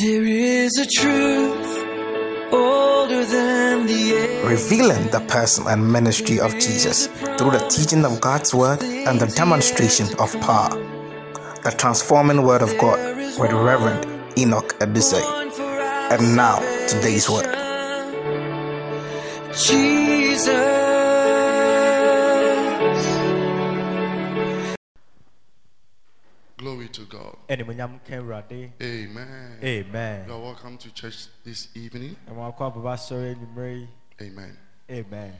There is a truth older than the air. revealing the person and ministry of Jesus through the teaching of God's Word and the demonstration of power. The transforming Word of God with Reverend Enoch Edusei. And now, today's Word. Jesus. Amen. amen You are welcome to church this evening. ɛmo akɔ ababa sɔre anwummerɛ yi Amen. amen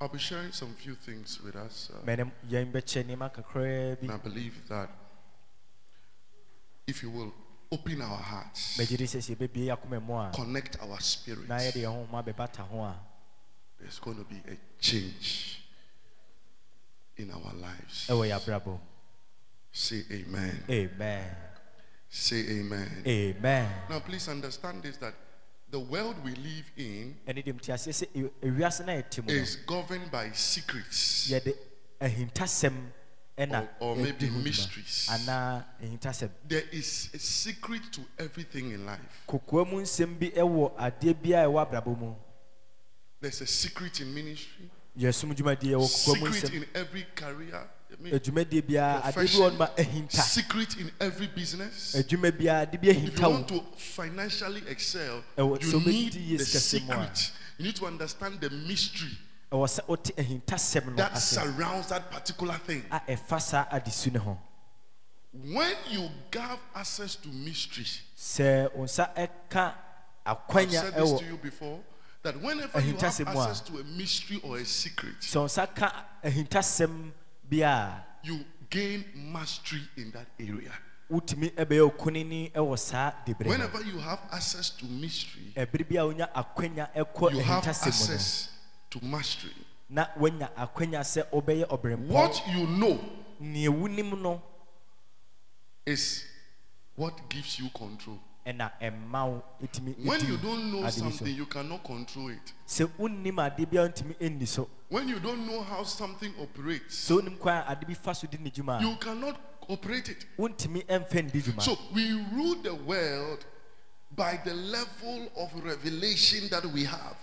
I'll be sharing some few things with us. uh, mɛne yɛn bɛkyɛ nneɛma kakraa and I believe that if you will open our hearts, megye di sɛ sɛ yɛbɛbie yɛ akoma mu a connect our spirits, na yɛde yɛn honhoma bɛbata ho a there's going to be a change in our lives. Ɛwɔ yɛ abrabɔ Say amen. amen Say amen. amen Now, please understand this that the world we live in ɛne deɛ mte aseɛ sɛ ew- ewiase na yɛte mu no is governed by secrets. yɛde ahintasɛm ɛna Or- or maybe ɛdi ho dwuma. mysteries. There is a secret to everything in life. kokoa mu nsɛm bi ɛwɔ adeɛ bi a ɛwɔ abrabɔ mu There's a secret in ministry, yɛsom dwumadie ɛwɔ kokoa secret in every career, Adwumadie biara adeɛ bi wɔ profession, no ma ahinta secret in every business. adwuma biara de bi If you want wo. to financially excel, you need the secret. You need to understand the mystery ɛwɔ sɛ wote ahintasɛm no that surrounds that particular thing. a ɛfa saa adesu no ho. When you have access to mystery, sɛ wo nsa ɛka akwanya ɛwɔ that whenever you have access to a mystery or a secret, sɛ wo nsa ka ahintasɛm bi a you gain mastery in that area. wotumi ɛbɛyɛ okunini ɛwɔ saa no Whenever you have access to mystery, ɛbere bi a wonya akwanya ɛkɔ you have ahintasɛm mu access to mastery. no na woanya akwanya sɛ wobɛyɛ ɔberempɔn What you know nea wonim no is what gives you control. Ɛna ɛma wo ɛtumi When you don't know ade bi so. something, you cannot control it. sɛ wonnim ade biara ntumi ɛnni so When you don't know how something operates, sɛ wonim kwan a ade bi fa so di ne dwuma a you cannot operate it. wontumi ɛmfa ndi dwuma So we rule the world by the level of revelation that we have.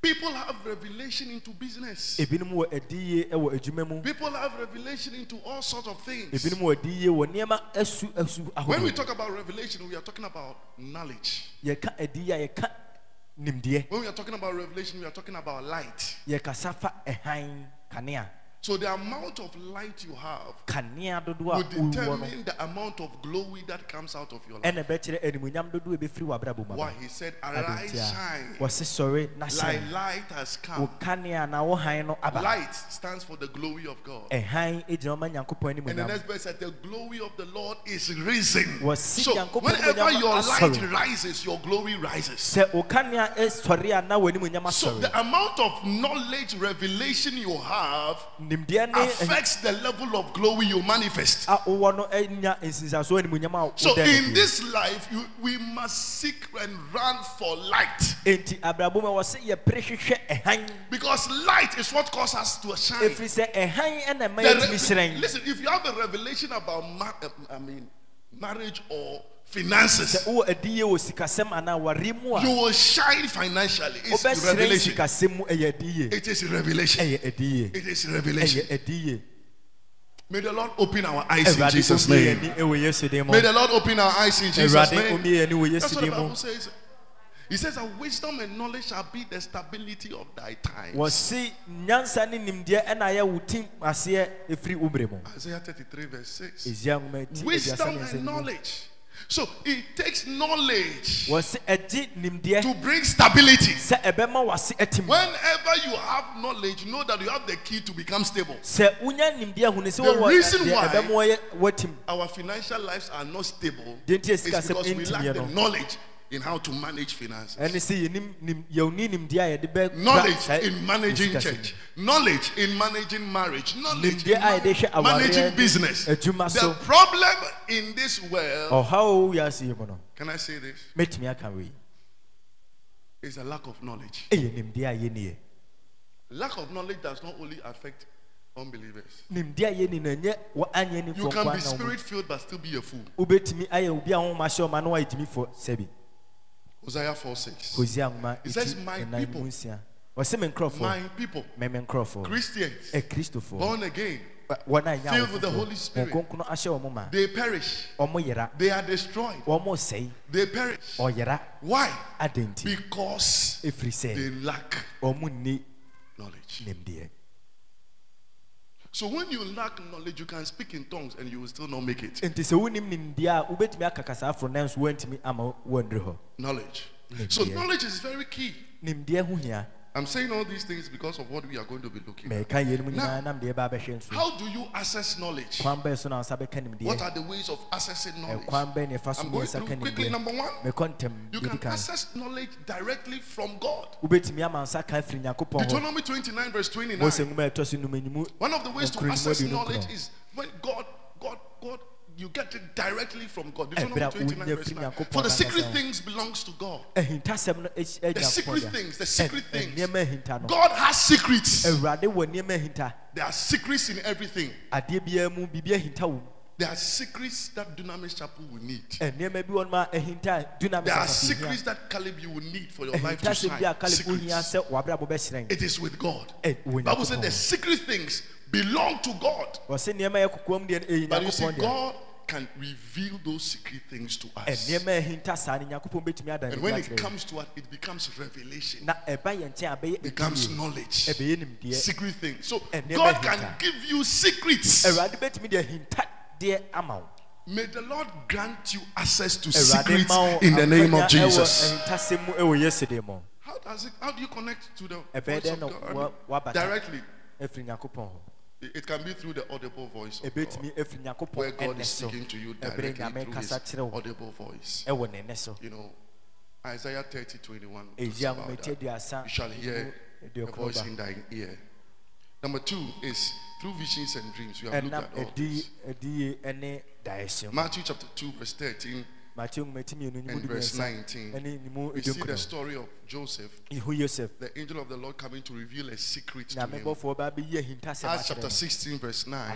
People have revelation into business. ebinom wɔ adi yie wɔ adwuma mu People have revelation into all sorts of things. ebinom wɔ wɔ nneɛma When we talk about revelation, we are talking about knowledge. yɛka adi yie a yɛka nimdeɛ When we are talking about revelation, we are talking about light. yɛkasa fa ɛhan kanea So the amount of light you have will a wowɔ no determine the amount of glory that comes out of your life. ɛna ɛbɛkyerɛ animuonyam dodoɔ a ɛbɛfiri w'abrabɔ mu Why he said, Arise, shine. wɔse sɔre na Thy light has come. kanea na wo han Light stands for the glory of God. ɛhan gyina ɔma nyankopɔn And the next verse said, The glory of the Lord is risen. So whenever your light rises, your glory rises. sɛ wo kanea ɛsɔre a na w'animuonyam So the amount of knowledge, revelation you have affects the level of glory you manifest. a wowɔ no anya nsinsaso animuonyam a So in this life, you, we must seek and run for light. enti abrabɔ mu a wɔse yɛpere hwehwɛ ɛhan Because light is what causes us to shine. ɛfiri sɛ ɛhan ɛna ɛma The yɛtumi re- hyerɛn listen, if you have a revelation about ma- uh, I mean marriage or finances, wowɔ adiyie wɔ sikasɛm anaa ware mu a you will shine financially. It's wobɛhyerɛn revelation. sikasɛm mu ɛyɛ adiyie It is revelation. ɛyɛ adiyie It is revelation. ɛyɛ adiyie May the Lord open our eyes in awurade Jesus' omie name. yɛni ɛwɔ yesu din mu May the Lord open our eyes in Jesus' awurade name. omie yɛni wɔ That's yesu what the din mu Bible says. He says that wisdom and knowledge shall be the stability of thy times. wɔsi nyansa ne nimdeɛ ɛna ayɛ wo tim aseɛ ɛfiri wo mmerɛ mu Isaiah 33 verse 6. ɛsia nwoma ti aduasa Wisdom mmiɛnsa and mu. knowledge. So it takes knowledge wɔsi ɛgye nimdeɛ to bring stability. sɛ ɛbɛma wase atim Whenever you have knowledge, know that you have the key to become stable. sɛ wonya nimdeɛ ahunu sɛ The wɔwɔ reason deɛ why- ɛbɛma wɔyɛ watim Our financial lives are not stable Deɛ nti is esika sɛ because we ɛntumi lack yɛ the no. knowledge in how to manage finances. ɛne sɛ yɛnim nim yɛwni nimdeɛ a yɛde bɛ Knowledge in managing church, knowledge in managing marriage, knowledge in a yɛde hwɛ ma- awareɛ managing business. The problem in this world, ɔhaw wiase yi mu no can I say this, mɛtumi aka wei is a lack of knowledge. ɛyɛ nimdeɛ a yɛnie Lack of knowledge does not only affect Unbelievers. nimdeɛ yɛ ni na nyɛ wɔ anyɛ ni You can be spirit filled but still be a fool. Hosea 4 6. hosea It says, "My people." My people, Christians, ɛ kristofoɔ born again, wɔn a nya filled with the Holy Spirit. kronkron ahyɛ wɔn ma they perish. wɔn They are destroyed. wɔn They perish. Why? Because efiri they lack wɔn ni knowledge. nimdeɛ So when you lack knowledge, you can speak in tongues and you will still not make it. nti sɛ wonim nimdeɛ a wobɛtumi aka kasa aforo nanso wɔntumi ama wɔndiri hɔ Knowledge. So knowledge is very key. nimdeɛ ho hia I'm saying all these things because of what we are going to be looking at. mɛka yɛnom Now- nyinaa nam deɛ ɛba bɛhwɛ nso How do you access knowledge? kwan bɛɛ so na nsa bɛka What nimdeɛ are the ways of accessing knowledge? ɛkwan bɛɛ ne ɛfa so I'm going mmiɛnsa through ka quickly. nimdeɛ Number one, mɛkɔ ntɛm you biribi can kan access knowledge directly from God. wobɛtumi ama nsa ka afiri nyankopɔn hɔ Deuteronomy 29, verse 29. mose nwoma a ɛtɔ so num animu One of the ways to Nkuru access aduonu knowledge nkron. is when God, God, God, you get it directly from God. Eh, Deuteronomy 29, verse 9. For the secret things belongs to God. Eh, akyi- agya eh, The secret things, the secret things. nneɛma ahinta no God has secrets. awurade wɔ nneɛma ahinta There are secrets in everything. adeɛ biara mu biribi ahinta wɔ mu There are secrets that Dunamis Chapel will need. Ɛ, nneɛma bi wɔ no ma ahinta a dunamis There are secrets that Caleb you will need for your life to ahintasɛm bi a shine. Secrets. sɛ wabrabɔ bɛhyerɛn It is with God. Bible said the secret things belong to God. wɔsɛ nneɛma yɛ kokoam deɛ no ɛyɛ But you see, God can reveal those secret things to us. nneɛma ahinta saa no nyankopɔn bɛtumi ada And when it comes to us, it becomes revelation. na ɛba yɛn nkyɛn a bɛyɛ becomes knowledge. Secret things. So God can give you secrets. awurade bɛtumi de ahintadeɛ ama wo May the Lord grant you access to secrets in the name of Jesus. ɛwɔ ahintasɛm mu ɛwɔ yesu din mu How does it? How do you connect to the voice of God? I wa- mean, wabata directly. Ɛfiri nyankopɔn hɔ It can be through the audible voice of God, where God is speaking to you directly through His kasa kyerɛ wo audible voice. ɛwɔ ne nɛ so You know, Isaiah 30, 21. talks about that. You shall hear a voice in thine ear. Number two is through visions and dreams. We have looked at all this. ɛdiyie ɛne daeɛso mu Matthew chapter 2, verse 13 mateo nwomati mmienu ne mu and verse 19. ɛne ne mu We see the story of Joseph, the angel of the Lord coming to reveal a secret to him. Acts chapter 16, verse 9.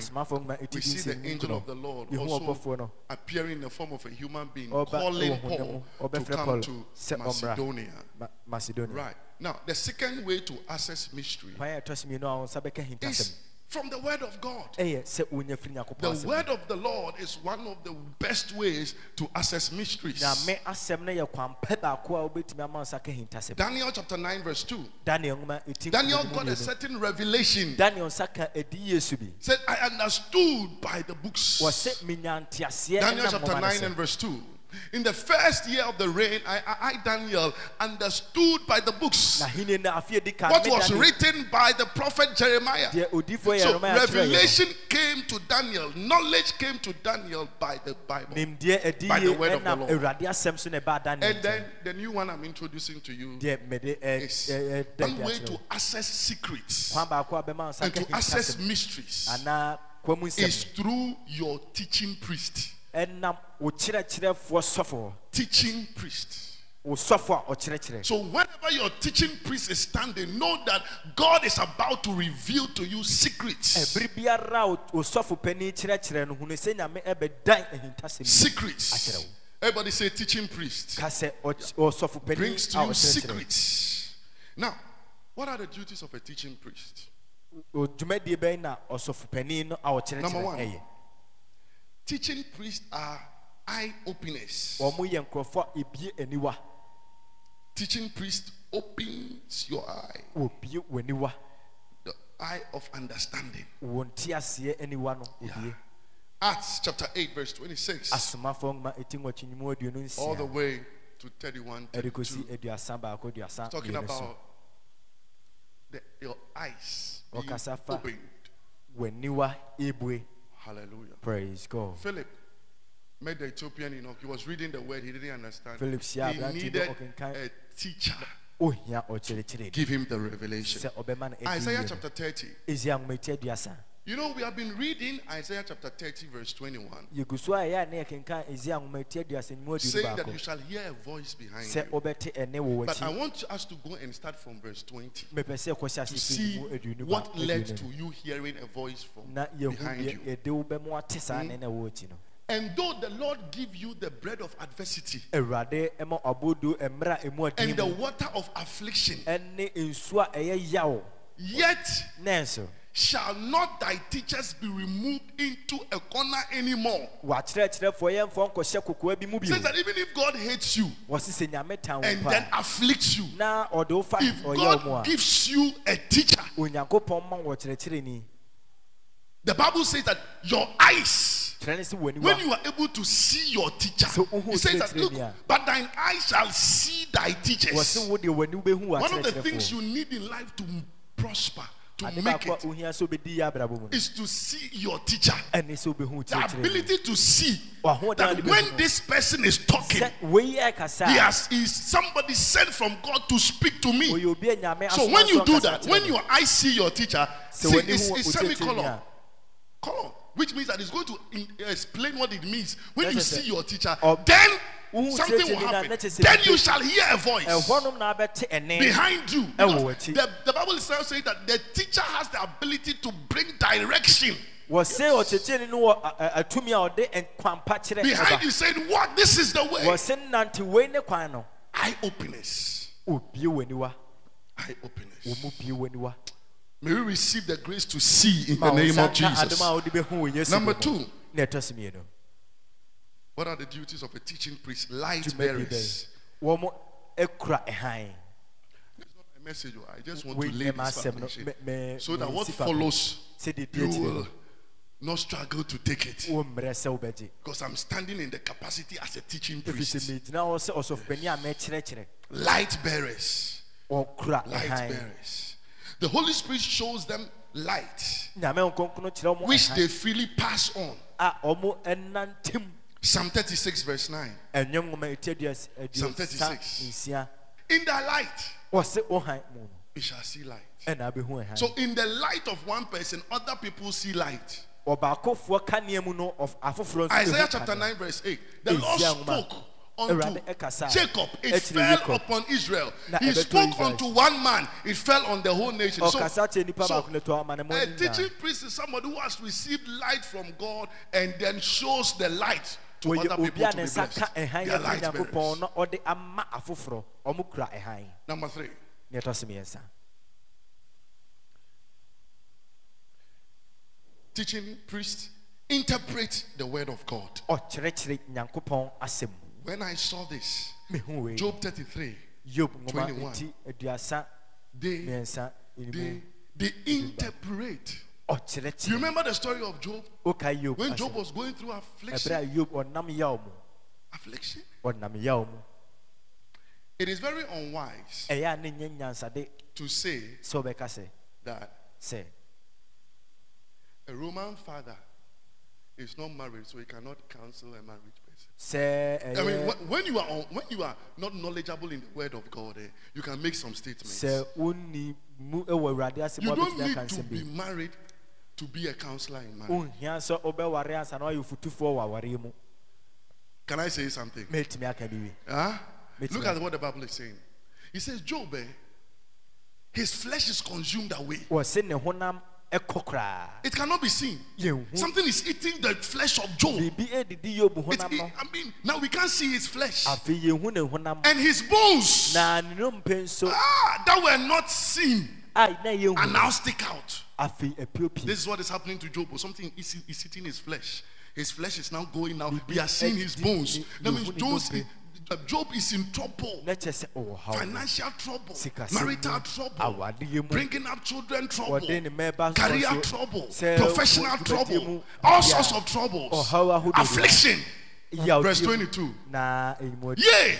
We see the angel of the Lord also appearing in the form of a human being, calling Paul to come to. Macedonia. Macedonia Right. Now, the second way to access mystery kwan a ɛtɔ so mmienu a wo nsa bɛka hintasɛm is from the word of God. ɛyɛ sɛ wonya firi nyankopɔn The word of the Lord is one of the best ways to access mysteries. nyame asɛm no yɛ kwan pɛ baako a wobɛtumi ama wo nsa ka hintasɛm Daniel chapter 9, verse 2. daniel Daniel got a certain revelation. daniel nsa ka adi yesu bi Said, I understood by the books. wɔsɛ menya nteaseɛ Daniel chapter 9 and verse 2. In the first year of the reign, I, I, Daniel, understood by the books na hene no afei di kan what was written by the prophet Jeremiah. So Yeremia kyerɛɛ yɛn revelation came to Daniel, knowledge came to Daniel by the Bible. no nimdeɛ adi By the word of the Lord. awurade asɛm so na ɛbaa daniel And then the new one I'm introducing to you ɛ- eh, is eh, eh, ɛ- da one way to access secrets kwan baako a bɛma wo nsa and to access mysteries is through your teaching priest. Ɛnam wo kyerɛkyerɛfoɔ sɔfoɔ Teaching priest. wo a ɔkyerɛkyerɛ So whenever your teaching priest is standing, know that God is about to reveal to you secrets. ɛbere biara a wo- wo sɔfo panin kyerɛkyerɛ no hunu sɛ nyame ɛbɛdan ahintasɛm Secrets. akyerɛ wo Everybody say teaching priest. ka sɛ ɔky- ɔsɔfo panin Brings a to you secrets. Now, what are the duties of a teaching priest? wo dwumadie bɛn na ɔsɔfo panin no a Number one. Teaching priests are eye openers. wɔn yɛ nkurɔfoɔ a ebie aniwa. Teaching priest opens your eye, the eye of understanding. wɔn ti aseɛ aniwa no obie Acts chapter 8, verse 26, asomafoɔ nwoma eti nwɔtwe nyimu aduonu all the way to 31, ɛde kosi 32. aduasa baako aduasa Talking about the, your eyes being opened. Hallelujah. praise god Philip met the Ethiopian eunuch. He was reading the word, he didn't understand. Philip he needed a teacher. ohia ɔkyerɛkyerɛ Give him the revelation. sɛ ɔbɛma no Isaiah chapter 30, esia nwoma eti aduasa You know, we have been reading Isaiah chapter 30, verse 21, yɛgu so a ɛyɛ a ne yɛkenka ɛsia nwoma ti aduasɛnmu aduonu saying that you shall hear a voice behind you. wobɛte ɛne wɔ But I want us to go and start from verse 20 mepɛ sɛ ɛkɔhyɛ to see what led to you hearing a voice from behind you. yɛde hmm? wo bɛmu ate saa ne na ɛwɔ akyi no. And though the Lord give you the bread of adversity awurade ɛma ɔbodo mmerɛ a ɛmu and the water of affliction, ɛne nsuo a ɛyɛ yaw yet shall not thy teachers be removed into a corner anymore. wɔakyerɛkyerɛfoɔ yɛmfoɔ nkɔhyɛ kokoa bi mu bio. Says that even if God hates you wɔse sɛ nyame tan wo and then afflicts you, na ɔde wo fa if God gives you a teacher, onyankopɔn ma wɔ kyerɛkyerɛni the Bible says that your eyes, kyerɛ ne sɛ w'ani when you are able to see your teacher, it says that look, but thine eyes shall see thy teachers. wo deɛ w'ani wobɛhu One of the things you need in life to prosper, to make it, ohia sɛ wobɛdi yɛ abrabɔ mu no is to see your teacher. ɛne sɛ wobɛhu The ability to see that when this person is talking, sɛ wei ɛkasa he has is somebody sent from God to speak to me. ɔyɛ obi a nyame So when you do that, when your eyes see your teacher, see it's, it's semicolon. Colon, which means that it's going to explain what it means. When you see your teacher, then something will happen. na kyerɛ sɛ Then you shall hear a voice ɛhɔnom na abɛte ɛne behind you. ɛwɔ Because w'akyi. The, the Bible itself says that the teacher has the ability to bring direction. kyerɛ Behind you saying, What? This is the way. wɔse nante wei ne kwan no Eye openers. Eye openers. wɔ mu bie w'aniwa May we receive the grace to see in the name of Jesus. adom a wode bɛhu wɔ yesu Number two. na ɛtɔ so mmienu What are the duties of a teaching priest? Light bearers. bɛn wɔn ekura ɛhan It's not a message. oh, I just want to lay this foundation so that what follows you will no not struggle to take it. wɔmmerɛ sɛ wobɛgye Because I'm standing in the capacity as a teaching priest. megyina hɔ sɛ ɔsɔfopani a mɛkyerɛkyerɛ Light bearers. Light bearers. The Holy Spirit shows them light, nyame nkronkron kyerɛ ɔmo which they freely pass on. Psalm 36, verse 9. ɛnwom nwoma ɛti aduas eh, Psalm aduasa 36. nsia In the light, ɔse ɔhan mu no we shall see light. ɛna abɛhu ɛhan So, in the light of one person, other people see light. ɔbaakofoɔ kanea mu no ɔf- afoforɔ nso Isaiah chapter 9, verse 8. The Lord spoke unto Jacob, it fell upon Israel. He spoke unto one man, it fell on the whole nation. So, ɔkasa kyerɛ nipa so baako no to ama ne mu a teaching priest is somebody who has received light from God and then shows the light to other people to be blessed. ka ɛhan They are yɛ fi light bearers. na ɔde ama afoforɔ ɔmo kura ɛhan Number three, ne ɛtɔ so mmiɛnsa teaching priest interpret the word of God. ɔkyerɛkyerɛ nyankopɔn asɛm When I saw this, Job 33, yob nwoma 21. eti aduasa they they they interpret. You remember the story of Job? When Job was going through affliction, a yob ɔnam yaw mu affliction, ɔnam yaw mu it is very unwise ɛyɛ a ne nyɛ nyansade to say sɛ ɔbɛka sɛ that a Roman father is not married, so he cannot counsel a married person. I mean, when you are on, when you are not knowledgeable in the word of God, eh, you can make some statements. sɛ wonni mu ɛwɔ awurade asɛm You don't need to be married to be a counselor in marriage. wonhia sɛ wobɛware ansa na wayɛ fotufoɔ wɔ awareɛ mu Can I say something? mɛtumi aka bi wi Huh? Make Look sense. at what the Bible is saying. He says, Job, eh, his flesh is consumed away. wɔse ne honam ɛkɔ koraa It cannot be seen. yɛnhu Something is eating the flesh of Job. biribi ɛdidi yob It's, honam it- no I mean, now we can't see his flesh afei yɛhu ne honam and his bones na ne nnompe nso ah, that were not seen a na yɛhu are no, now stick out. This is what is happening to Job. Something is, is eating his flesh. His flesh is now going now. We are seeing his bones. That means Job's, uh, Job is in trouble. haw Financial trouble, marital trouble, bringing up children trouble, career trouble, professional trouble, all sorts of troubles, ahodoɔ affliction. Verse mu, 22. na ɛnimu Yea,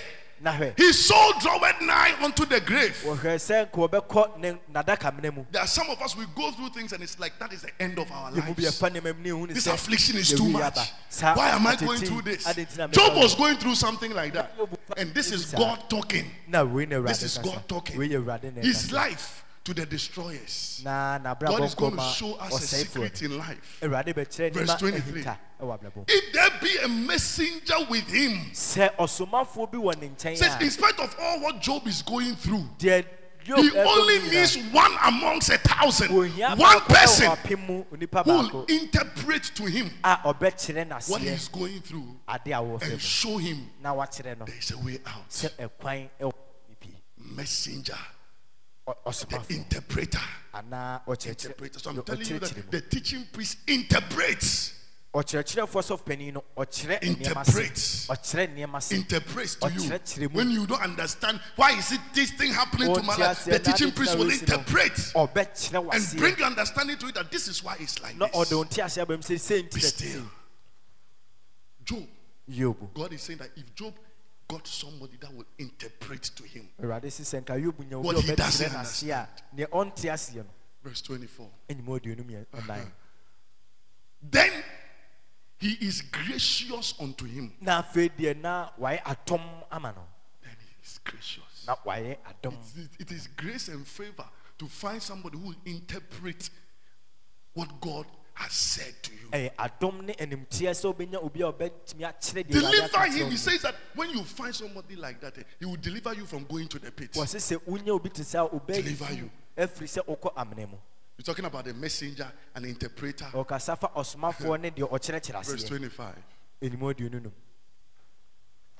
his soul draweth nigh unto the grave. wɔhwɛ sɛ nka wɔbɛkɔ ne nadaka mena mu There are some of us, we go through things and it's like that is the end of our lives. yɛfa nneɛma mu ne ɛhu ne This affliction is too much. Why am I going through this? ade nti na Job was going through something like that. And this is. God talking. na wei na This is God talking. wei yɛ awurade na His life to the destroyers. na God n'abrabɔ is going to nkɔma show us a ɔsɛefoɔ secret in life. awurade bɛkyerɛ Verse nneɛma 23. ahita ɛwɔ abrabɔ If there be a messenger with him, sɛ ɔsomafoɔ bi wɔ ne nkyɛn says in a spite of all what Job is going through, deɛ Job he ɛbɛmu only nyinaa, needs one amongst a thousand, ohia one baako ɛwɔ person ɔpem mu onipa who will baako interpret to him a ɔbɛkyerɛ what n'aseɛ he's going through ade a wɔwɔ and fam show him na wakyerɛ no there's a way out. sɛ ɛkwan ɛwɔ ne pii Messenger, Ɔ- the interpreter. Interpreter. So I'm telling you that the teaching priest interprets, ɔkyerɛkyerɛfoɔ sɔfopanin no ɔkyerɛ nneɛma Interprets. se ɔkyerɛ nneɛma se interprets to you. When you don't understand why is it this thing happening to my life, the teaching priest will wei si no, interpret and bring your understanding to it that this is why it's like this. wo nte aseɛ abam sɛ sɛ nti Be still. Job, yobu God is saying that if Job got somebody that will interpret to him, awurade si sɛ nka yobu nya What he doesn't ɔbɛkyerɛ n'aseɛ a neɛ ɔnte aseɛ no verse 24. ɛnyim ɔduonu mmiɛ ɛnan uh-huh. Then he is gracious unto him. na afei deɛ na wayɛ adɔm ama no. Then he is gracious. na wayɛ adɔm. It- It is grace and favor to find somebody who will interpret what God has said to you. ɛyɛ adɔm ne animteɛ sɛ wobɛnya obi a ɔbɛtumi akyerɛ deɛ Awurade Deliver him. He says that when you find somebody like that, eh, he will deliver you from going to the pit. wɔse sɛ wonya obi te sɛ a Deliver you. afiri sɛ wokɔ amena mu We're talking about a messenger, an interpreter. ɔkasa fa ɔsomafoɔ ne deɛ ɔkyerɛkyerɛ Verse 25.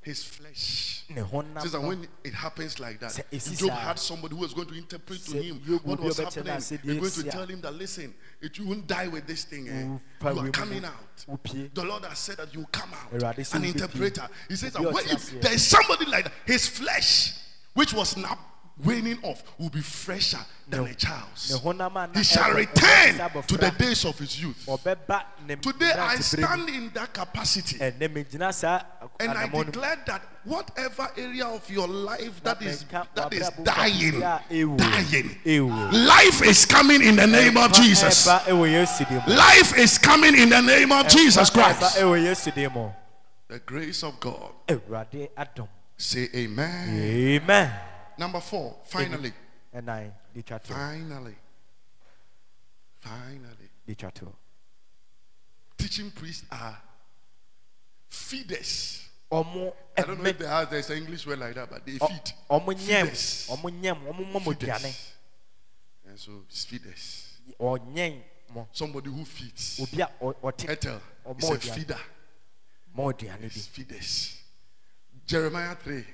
Ɛnim aduonu nom His flesh. Says that when it happens like that, Sɛ if ɛsi Job had somebody who was going to interpret to him what was happening, no ase deɛ he's going to tell him that listen, it you won't die with this thing. Eh? You are coming out. The Lord has said that you come out. An interpreter. He says that when there is somebody like that, his flesh, which was now waning off, will be fresher than a child's. ne honam a na He shall return to the days of his youth. Today I stand in that capacity. saa And I declare that whatever area of your life that is that is dying, kakra a ɛwu. dying, life is coming in the name of Jesus. ɛba ɛwɔ yesu din mu Life is coming in the name of Jesus Christ. ɛwɔ yesu din mu The grace of God. Say amen. amen Number four, finally, twa to finally, finally, teaching priests are feeders. I don't know if they have there's an English word like that, but they feed. Feeders. ɔmo nyɛm ɔmo mɔ mo Feeders. And so it's feeders. Somebody who feeds. obi a ɔ- ɔte Ethel is a feeder. It's feeders. Jeremiah 3,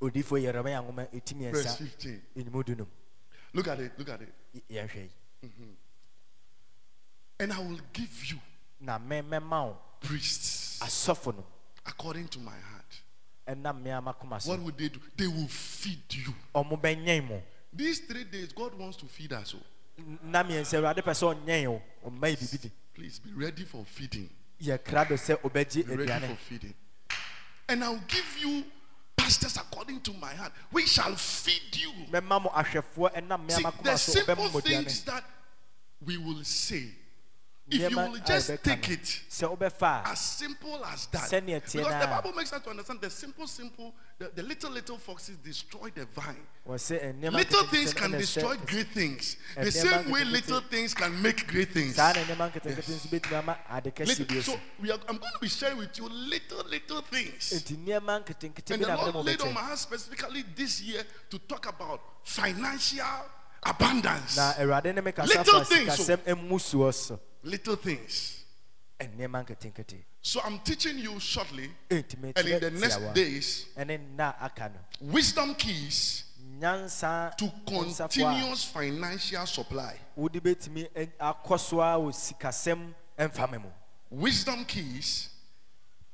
odifo yeremia nwoma eti verse mmiɛnsa 15. enyim du nom Look at it, look at it. Yɛhwɛ yi And I will give you na mɛmɛma wo priests asɔfo no according to my heart. ɛnam mmea makoma so What will they do? They will feed you. ɔmo bɛnyɛn mo These three days, God wants to feed us. oh. N- na mmiɛnsa awurade pɛ sɛ ɔnyɛn o ɔmma yi bibi di Please be ready for feeding. yɛkra do sɛ ɔbɛgye Be ready for aduane feeding. And I'll give you pastors according to my heart. We shall feed you. mɛma mo ahwɛfoɔ ɛnam mmea See, the simple things that we will say, if you will just take it sɛ wobɛfa a as simple as that. Because the Bible makes us to understand the simple, simple, the, the little, little foxes destroy the vine. Little things can destroy great things. The same way little things can make great things. saa na nneɛma nketenkete nso bɛtumi ama ade kɛse Little- so we are, I'm going to be sharing with you little, little things. nti nneɛma nketenkete And the Lord laid on my heart specifically this year to talk about financial abundance. na awurade ne me kasa Little things, so- sikasɛm oh. emu soɔ so Little things. So I'm teaching you shortly, and in the next days, ɛne nna a aka no wisdom keys to continuous financial supply. wode bɛtumi ɛ- akɔ so a wɔ sikasɛm mfama Wisdom keys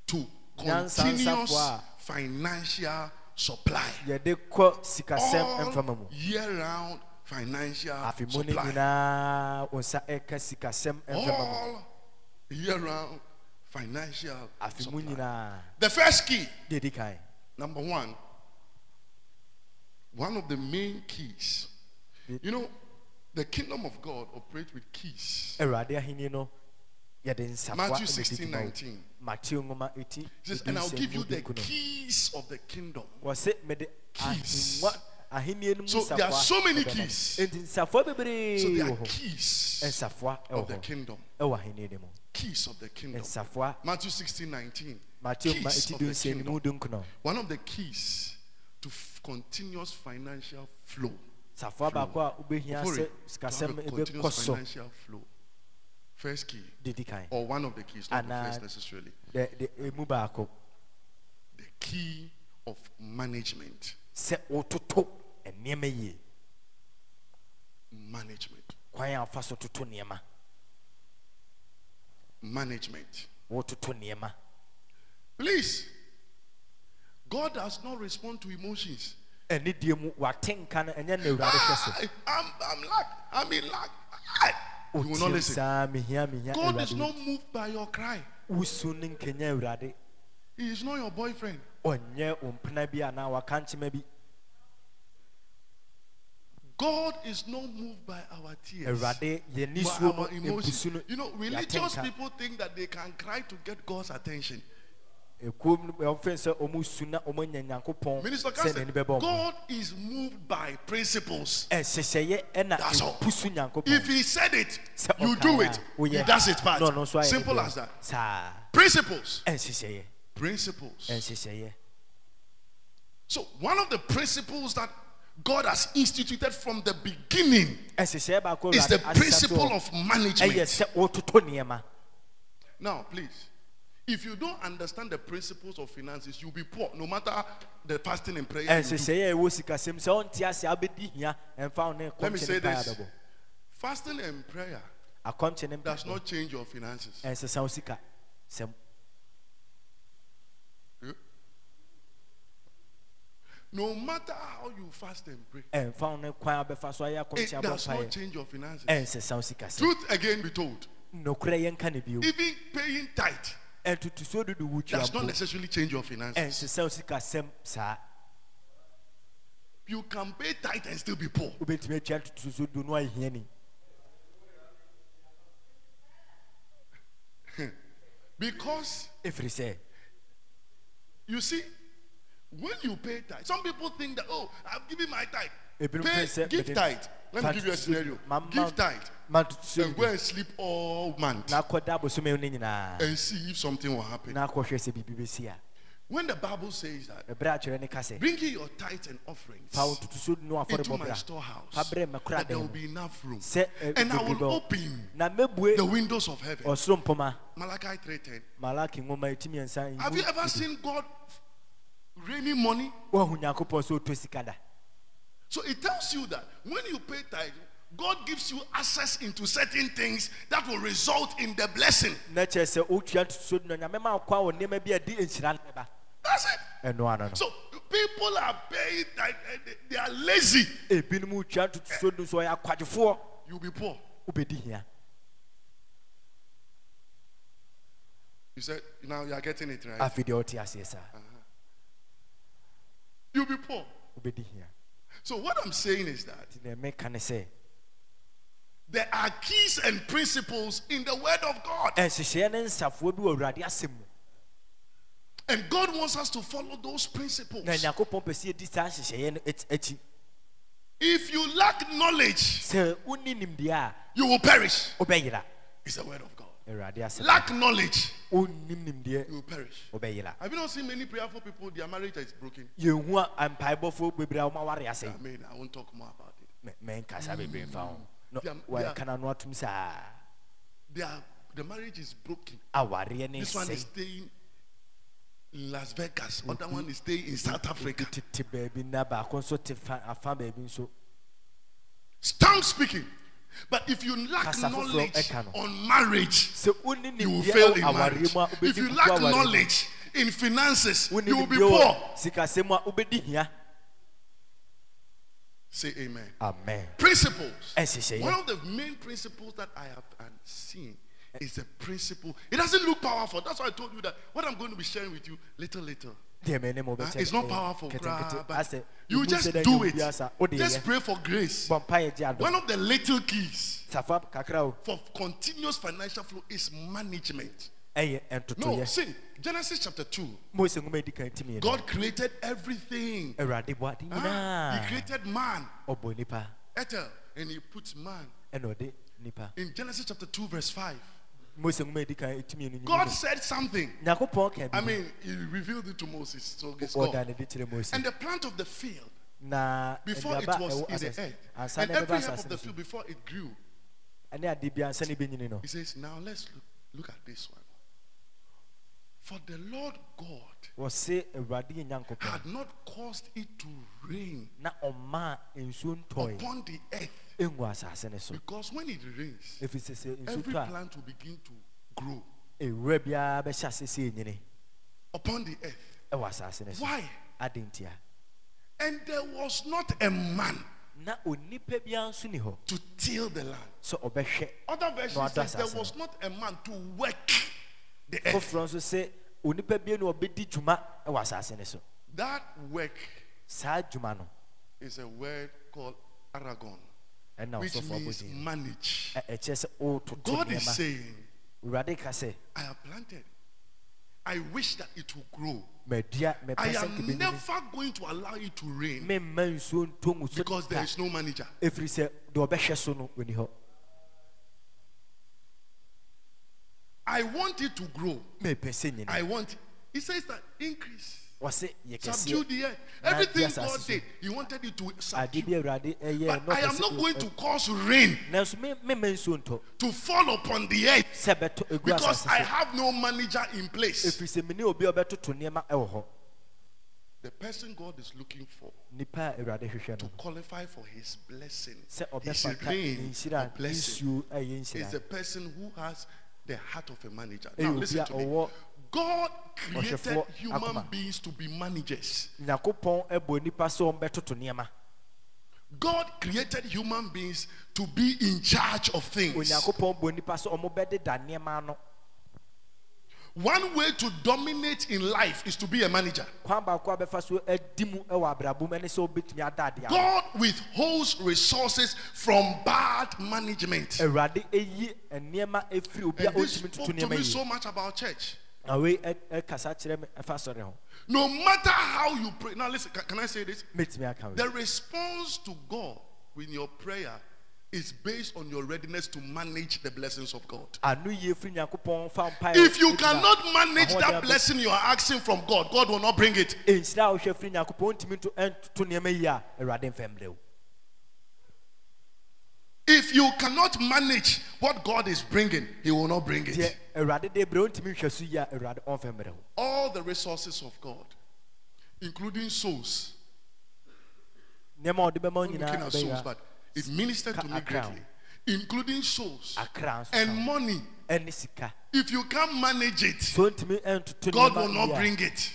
to continuous financial supply. yɛde kɔ sikasɛm All year round financial afe mu no supply. nyinaa wo nsa ɛka sikasɛm mfama mu All year round financial supply. The first key, deɛ di kan number one, one of the main keys. You know, the kingdom of God operates with keys. awurade ahenni no yɛde nsafoa Matthew ɛna 16, ɛdi dwuma wo. 19. mateo nwoma ɛti It says, and I'll give you the keys of the kingdom. Keys. Ahengua ahenni no mu So there are nsafoa so many ɛbɛma no. keys. enti nsafoa bebree So there wɔ are hɔ keys nsafoa of ɛwɔ the hɔ kingdom. ɛwɔ ahenni no mu Keys of the kingdom. nsafoa Matthew 16 19. mateo ma Keys eti of du the nsia ne mu kingdom. du nkron One of the keys to f- continuous financial flow. safoa baako a wobɛhia Before sɛ it, to sikasɛm have a ɛbɛkɔ continuous so financial flow. First key, didi kan or one of the keys, not the Anaa- first necessarily. dɛ dɛ emu baako The key of management. sɛ wototo nneɛma yie Management. kwan a wofa so toto nneɛma Management. wototo nneɛma Please. God does not respond to emotions. deɛ mu wate nka no ɛnyɛ na awurade hwɛ so I'm, I'm lack. I'm in lack. You will not listen. saa mehia mehia God is not moved by your cry. wosu ne nkenya awurade He is not your boyfriend. ɔnyɛ wo mpena bi anaa waka nkyema bi God is not moved by our tears. awurade yɛni by suo no our emotions. ebusu no You know, yɛate religious nka. people think that they can cry to get God's attention. ekuom no ɔmfɛn sɛ ɔmo su na ɔmo nya nyankopɔn Minister sɛ Castle, n'ani bɛbɔ ɔmo God is moved by principles. ɛhyehyɛeɛ ɛna That's all. epusu nyankopɔn If He said it, sɛ you ɔkae do a, it. He woyɛ. does it part. Na ɔno nso ayɛ ne Simple deɛ. as that. saa Principles. ɛnhyehyɛeɛ Principles. ɛnhyehyɛeɛ So, one of the principles that God has instituted from the beginning is the principle of management. sɛ wɔtoto nneɛma Now, please, if you don't understand the principles of finances, you'll be poor no matter the fasting and prayer. you do. ɛnhyehyɛeɛ a ɛwɔ sikasɛm sɛ ɔnte ase a wobɛdi hia ɛmfa Let me say this fasting and prayer does not change your finances. ɛnsesa wo sika sɛm No matter how you fast and pray, ɛmfa wo ne kwan a wobɛfa so ayɛ it akɔmkyɛ abɔ does not mpaeɛ change your finances. ɛnsesa wo sika sɛm Truth again be told, nokorɛ yɛnka ne bio even paying tithe ɛntotosuo dodo wo tua does not po necessarily change your finances. ɛnsesa wo sika sɛm saa You can pay tithe and still be poor. wobɛtumi atua ntotosuo dodo no ayɛ hiani Because ɛfiri sɛ you see, when you pay tithe, some people think that, oh, I've given my tithe. Pay, give tithe. Let me give you a scenario. Give tithe and go and sleep all month na akɔda abosome and see if something will happen. na akɔhwɛ sɛ biribi bɛsi a When the Bible says that, ɛberɛ a kyerɛ ne bring in your tithes and offerings fa wo ntotosuo dodo no into my storehouse, fa brɛ me that there will be enough room. And I will open the windows of heaven. Malachi 3:10. malaki nwoma ɛtumi ɛnsa Have you ever seen God raining money? woahu nyankopɔn sɛ ɔtɔ sika da So it tells you that when you pay tithe, God gives you access into certain things that will result in the blessing. na sɛ wotua ntotosuo do nyame ma wokɔ wɔ nneɛma bi a ɛde nhyira no That's it. ɛno ano no So people are paying tithe, eh, they- they are lazy. ebinom wotua ntotosuo do so ɔyɛ akwadwofoɔ You'll be poor. hia You said now you are getting it right. afei deɛ ɔte aseɛ saa uh-huh. You'll be poor. So what I'm saying is that nti deɛ meka ne sɛ there are keys and principles in the Word of God, ɛnhyehyɛeɛ ne nsafoɔ bi wɔ awurade asɛm mu and God wants us to follow those principles. na nyankopɔn pɛ sɛ yɛdi saa nhyehyɛeɛ no akyi- akyi If you lack knowledge, sɛ wonni nimdeɛ a you will perish. It's the Word of God. Awurade asɛm Lack knowledge, wonnim nimdeɛ you will perish. wobɛyera Have you not seen many prayerful people? Their marriage is broken. yɛhu a mpaebɔfoɔ bebree a wɔma ware ase I mean, I won't talk more about it. Me- menkasa bebree mfa ho No, They are- they wɔyɛka are- no ano atom saa Their the marriage is broken. awareɛ ne This one is sɛe staying in Las Vegas. Other one is staying in South Africa. tete baabi na baako nso te fa- afa baabi nso Tongue speaking. But if you lack knowledge on marriage, you will fail in marriage. If you lack knowledge in finances, you will be poor. sikasɛm a wobɛdi Say amen. amen Principles. One of the main principles that I have uh, seen is the principle. It doesn't look powerful. That's why I told you that what I'm going to be sharing with you little, little. Uh, it's not powerful, but you just do it. obi asa, wode Just pray for grace. One of the little keys safa kakra o for continuous financial flow is management. No, see, Genesis chapter 2. mose nwoma edi kan timi no God created everything. Ah, he created man, ɔbɔ nipa Ethel, and he put man. ɛna ɔde nipa In Genesis chapter 2, verse 5, mose nwoma edi kan timi no God said something. I mean, he revealed it to Moses. So it's God. ne de kyerɛ mose And the plant of the field, before it was ɛwɔ in the earth, and every herb of the field, before it grew, ɛne ade bi ansa ne bɛnyini no he says, Now let's look, look at this one. For the Lord God wɔse awurade yɛ nyankopɔn had not caused it to rain na ɔmaa nsuo ntɔe upon the earth. Ɛngu asase no Because when it rains, sɛ nsuo every plant will begin to grow ewura biara bɛhyɛ ase sɛ ɛnyini upon the earth. ɛwɔ asase no Why? And there was not a man na onipa biara nso ni hɔ to till the land. So Other versions No, says there was not a man to work the earth. foforɔ nso sɛ onipa biara no ɔbɛdi dwuma ɛwɔ asase no so. That work is a word called aragon, which means manage. ɛkyerɛ sɛ ɔtoto God is saying, awurade ka sɛ I have planted. I wish that it will grow. I am never going to allow it to rain memma nsuo ntɔ ngu so because there is no manager. ɛfiri sɛ deɛ ɔbɛhwɛ so no ɔni hɔ I want it to grow. I want. He says that increase. Subdue the earth. Everything God did, He wanted you to subdue. ɛyɛ But I am not going to cause rain nanso me- memma nsuo ntɔ to fall upon the earth sɛ bɛtɔ egu because I have no manager in place. ɛfiri sɛ mene obi a ɔbɛtoto nneɛma ɛwɔ hɔ The person God is looking for nipa a awurade hwehwɛ to qualify for His blessing, His rain blessing, is the person who has the heart of a manager. Now listen to me. God created human beings to be managers. nyankopɔn ɛbɔ nipa sɛ ɔmbɛtoto nneɛma God created human beings to be in charge of things. onyankopɔn bɔ nipa sɛ ɔmobɛdeda nneɛma ano One way to dominate in life is to be a manager. kwan baako a bɛfa so adi mu ɛwɔ abrabɔ mu ɛne sɛ wobɛtumi ada ade ano God withholds resources from bad management. awurade ɛyi nneɛma ɛfiri obi a And this spoke to me so much about church. Na wei ɛ- ɛkasa kyerɛ me ɛfa No matter how you pray. Now listen, can, can I say this? mɛtumi aka wei The response to God with your prayer is based on your readiness to manage the blessings of God. ano yie firi nyankopɔn fa mpae If you cannot manage that blessing you are asking from God, God will not bring it. nhyira a wohwɛ firi nyankopɔn ntumi nto ɛntoto nneɛma yi a awurade mfɛm dɛ wo If you cannot manage what God is bringing, He will not bring it. awurade de berɛ wontumi nhwɛ so yi a awurade ɔmfɛm dɛ wo All the resources of God, including souls, nneɛma a ɔde bɛma wo not looking at souls, but it ministered to me greatly, including souls and money. If you can't manage it, so ntumi ɛntoto God will not bring it.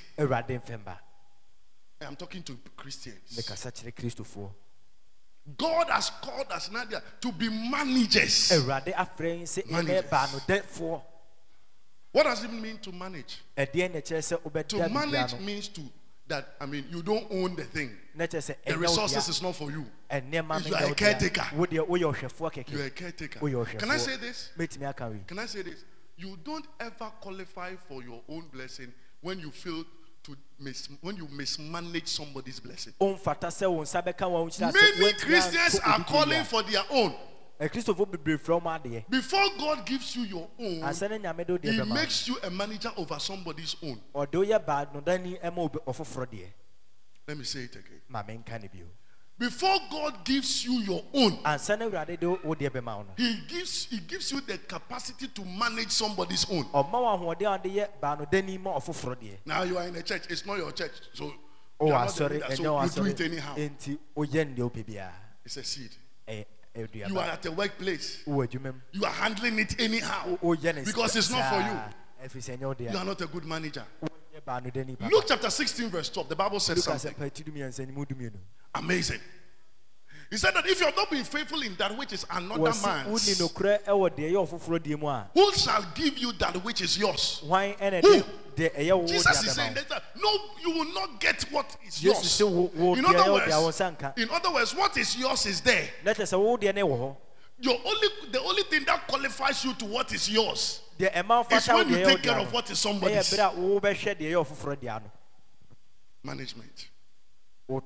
I'm talking to Christians. Mekasa kyerɛ kristofoɔ God has called us Nadia to be managers. awurade afrɛ yi sɛ Managers. What does it mean to manage? To manage means to that I mean you don't own the thing. na kyerɛ sɛ The resources is not for you. You are a caretaker. wo deɛ woyɛ ɔhwɛfoɔ You're a caretaker. Can I say this? mɛtumi aka wei Can I say this? You don't ever qualify for your own blessing when you fail to mis- when you mismanage somebody's blessing. ɔmfata sɛ wo nsa bɛka wɔn kyerɛ sɛ Many Christians are calling for their own. Eh, a ɛkristofo bebree frɛ ɔmo adeɛ Before God gives you your own, ansa ne nyame de wo deɛ He makes you a manager over somebody's own. ɔde woyɛ baanodani ɛma obi ɔfoforɔ deɛ Let me say it again. Ma menka ne bio Before God gives you your own, ansa ne awurade de wo deɛ bɛma wo no He gives He gives you the capacity to manage somebody's own. ɔma wo ahoɔden a wode yɛ baanodani ma ɔfoforɔ deɛ Now you are in a church, it's not your church, so you ɔwɔ are not ah, the eh, leader, so wɔ ah, you do it anyhow. enti woyɛ ne deɛ wopɛ biara It's a seed. Eh, eh, ɛyɛ ɛyɛ You are at a workplace, you are handling it anyhow wo- woyɛ ne because it's not for you. ɛfiri sɛ ɛnyɛ wo You are not a good manager. Luke chapter 16, verse 12, the Bible says something sɛ pati dumiɛnsa ne mu dumienu amazing. He said that if you have not been faithful in that which is another man's, nokorɛ ɛwɔ deɛ ɛyɛ ɔfoforɔ deɛ mu a who shall give you that which is yours? Who? de deɛ ɛyɛ wo Jesus is saying that no, you will not get what is yours. sɛ wo wo In other ɛyɛ wo deɛ wo words, in other words, what is yours is there. Na kyerɛ sɛ wo deɛ ne wɔ hɔ Your only the only thing that qualifies you to what is yours is when you take care of what is somebody's. berɛ a wobɛhwɛ deɛ ɛyɛ ɔfoforɔ dea no Management. One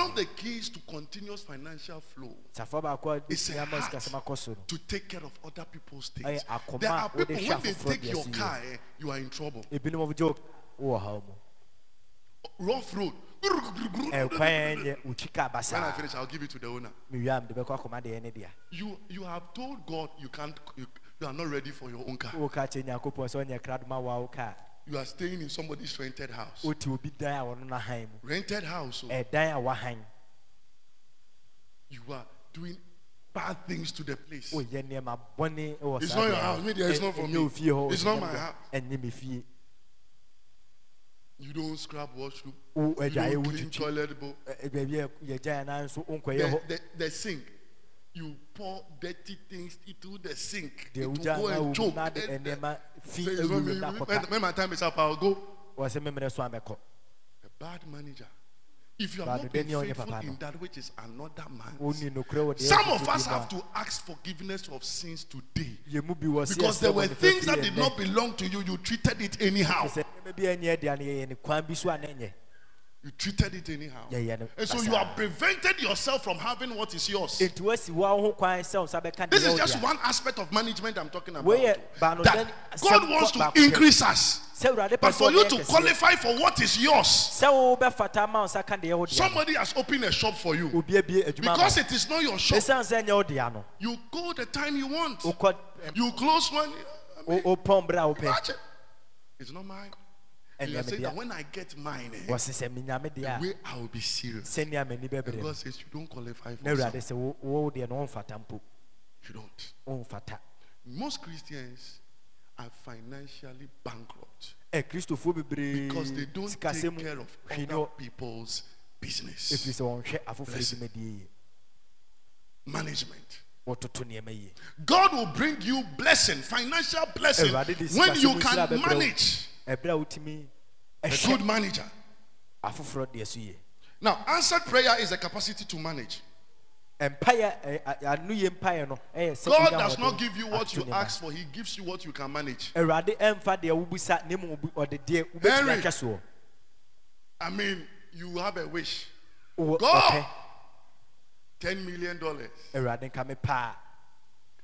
of the keys to continuous financial flow baako a It's a ɛsua ma heart. sikasɛm akɔ so no to take care of other people's things. There are people when they take your car, eh, you are in trouble. ebinom gye wo- wowɔ haw mu Rough road. Eh, when wotwi ka I finish, I'll give it to the owner. mewie a mede bɛkɔ akoma deɛ ne dea You you have told God you can't you, you are not ready for your own car. woka kyerɛ nyankopɔn sɛ ɔnyɛ kradoma wa wo ka You are staying in somebody's rented house. wote obi dan a wɔno no han mu Rented house. Oh. Eh, so a wahan you are doing bad things to the place. woyɛ nneɛma bɔne wɔ It's not eh, your house. It's not for me. wo fie hɔ, It's not my house. Ɛnyɛ me fie You don't scrub washroom. wo You agyaeɛ don't wo clean twitwi toilet bowl. Ɛ- baabi a yɛgyae na nso wonkɔyɛ The, hɔ the, the sink. You pour dirty things into the sink. deɛ It will wogyae go na and wo mu choke. na de And- nneɛma fi Say, it's not me. awuram na When, akɔka when my time is up, I'll go. wɔ sɛ memmerɛ so a mɛkɔ A bad manager. If you have not you're faithful in that which is another man's, wonni nokorɛ wɔ deɛ some of us have to ask forgiveness of sins today. yɛ mu bi wɔ sɛ Because there were things that did not belong to you, you treated it anyhow. Sɛ nneɛma bi a ɛnyɛ dea no yɛyɛ ne kwan bi so a na ɛnyɛ You treated it anyhow. Yeah, yeah, no, And so you have prevented yourself from having what is yours. enti woasi wo ho kwan sɛ wo nsa bɛka This is just one aspect of management I'm talking about. Wei yɛ baano That God wants to increase us. Sɛ awurade pɛ But sɛ for you ɔbɛyɛ to kɛseɛ. qualify for what is yours, sɛ wobɛfata ma wo nsa ka deɛ wo dea no somebody has opened a shop for you. obi abie adwuma ma Because wo. it is not your shop. ɛsiane sɛ ɛnyɛ wo dea no You go the time you want. wokɔ You close one. I mean, wo- wopɔn berɛ a wopɛ watch it. It's not mine. And you are ɛnyɛ me saying dea that when I get mine, eh, wɔse sɛ menya me the deɛ a way I will be serious. sɛnea m'ani And bɛbrɛ God no says you don't qualify for na awurade some. sɛ wo- wo deɛ no womfata mpo You don't. womfata Most Christians are financially bankrupt bebree because they don't take care of other people's business. ɛfiri sɛ wɔnhwɛ afoforɔ Blessing. dwumadie yie Management. wɔtoto nneɛma yie God will bring you blessing, financial blessing, when you can manage. ɛberɛ a wotumi A good manager. afoforɔ deɛ so yie Now, answered prayer is the capacity to manage. Mpaeɛ ɛ, a- anoyɛ mpaeɛ no ɛyɛ sɛ God wonya does not ahoɔden give you what ato you nneɛma. ask for, He gives you what you can manage. awurade ɛmfa deɛ wobusa ne mu ɔde deɛ wobɛtumi Henry. ahwɛ soɔ I mean, you have a wish. Wowɔ God. ɔpɛ $10 million. awurade nka me paa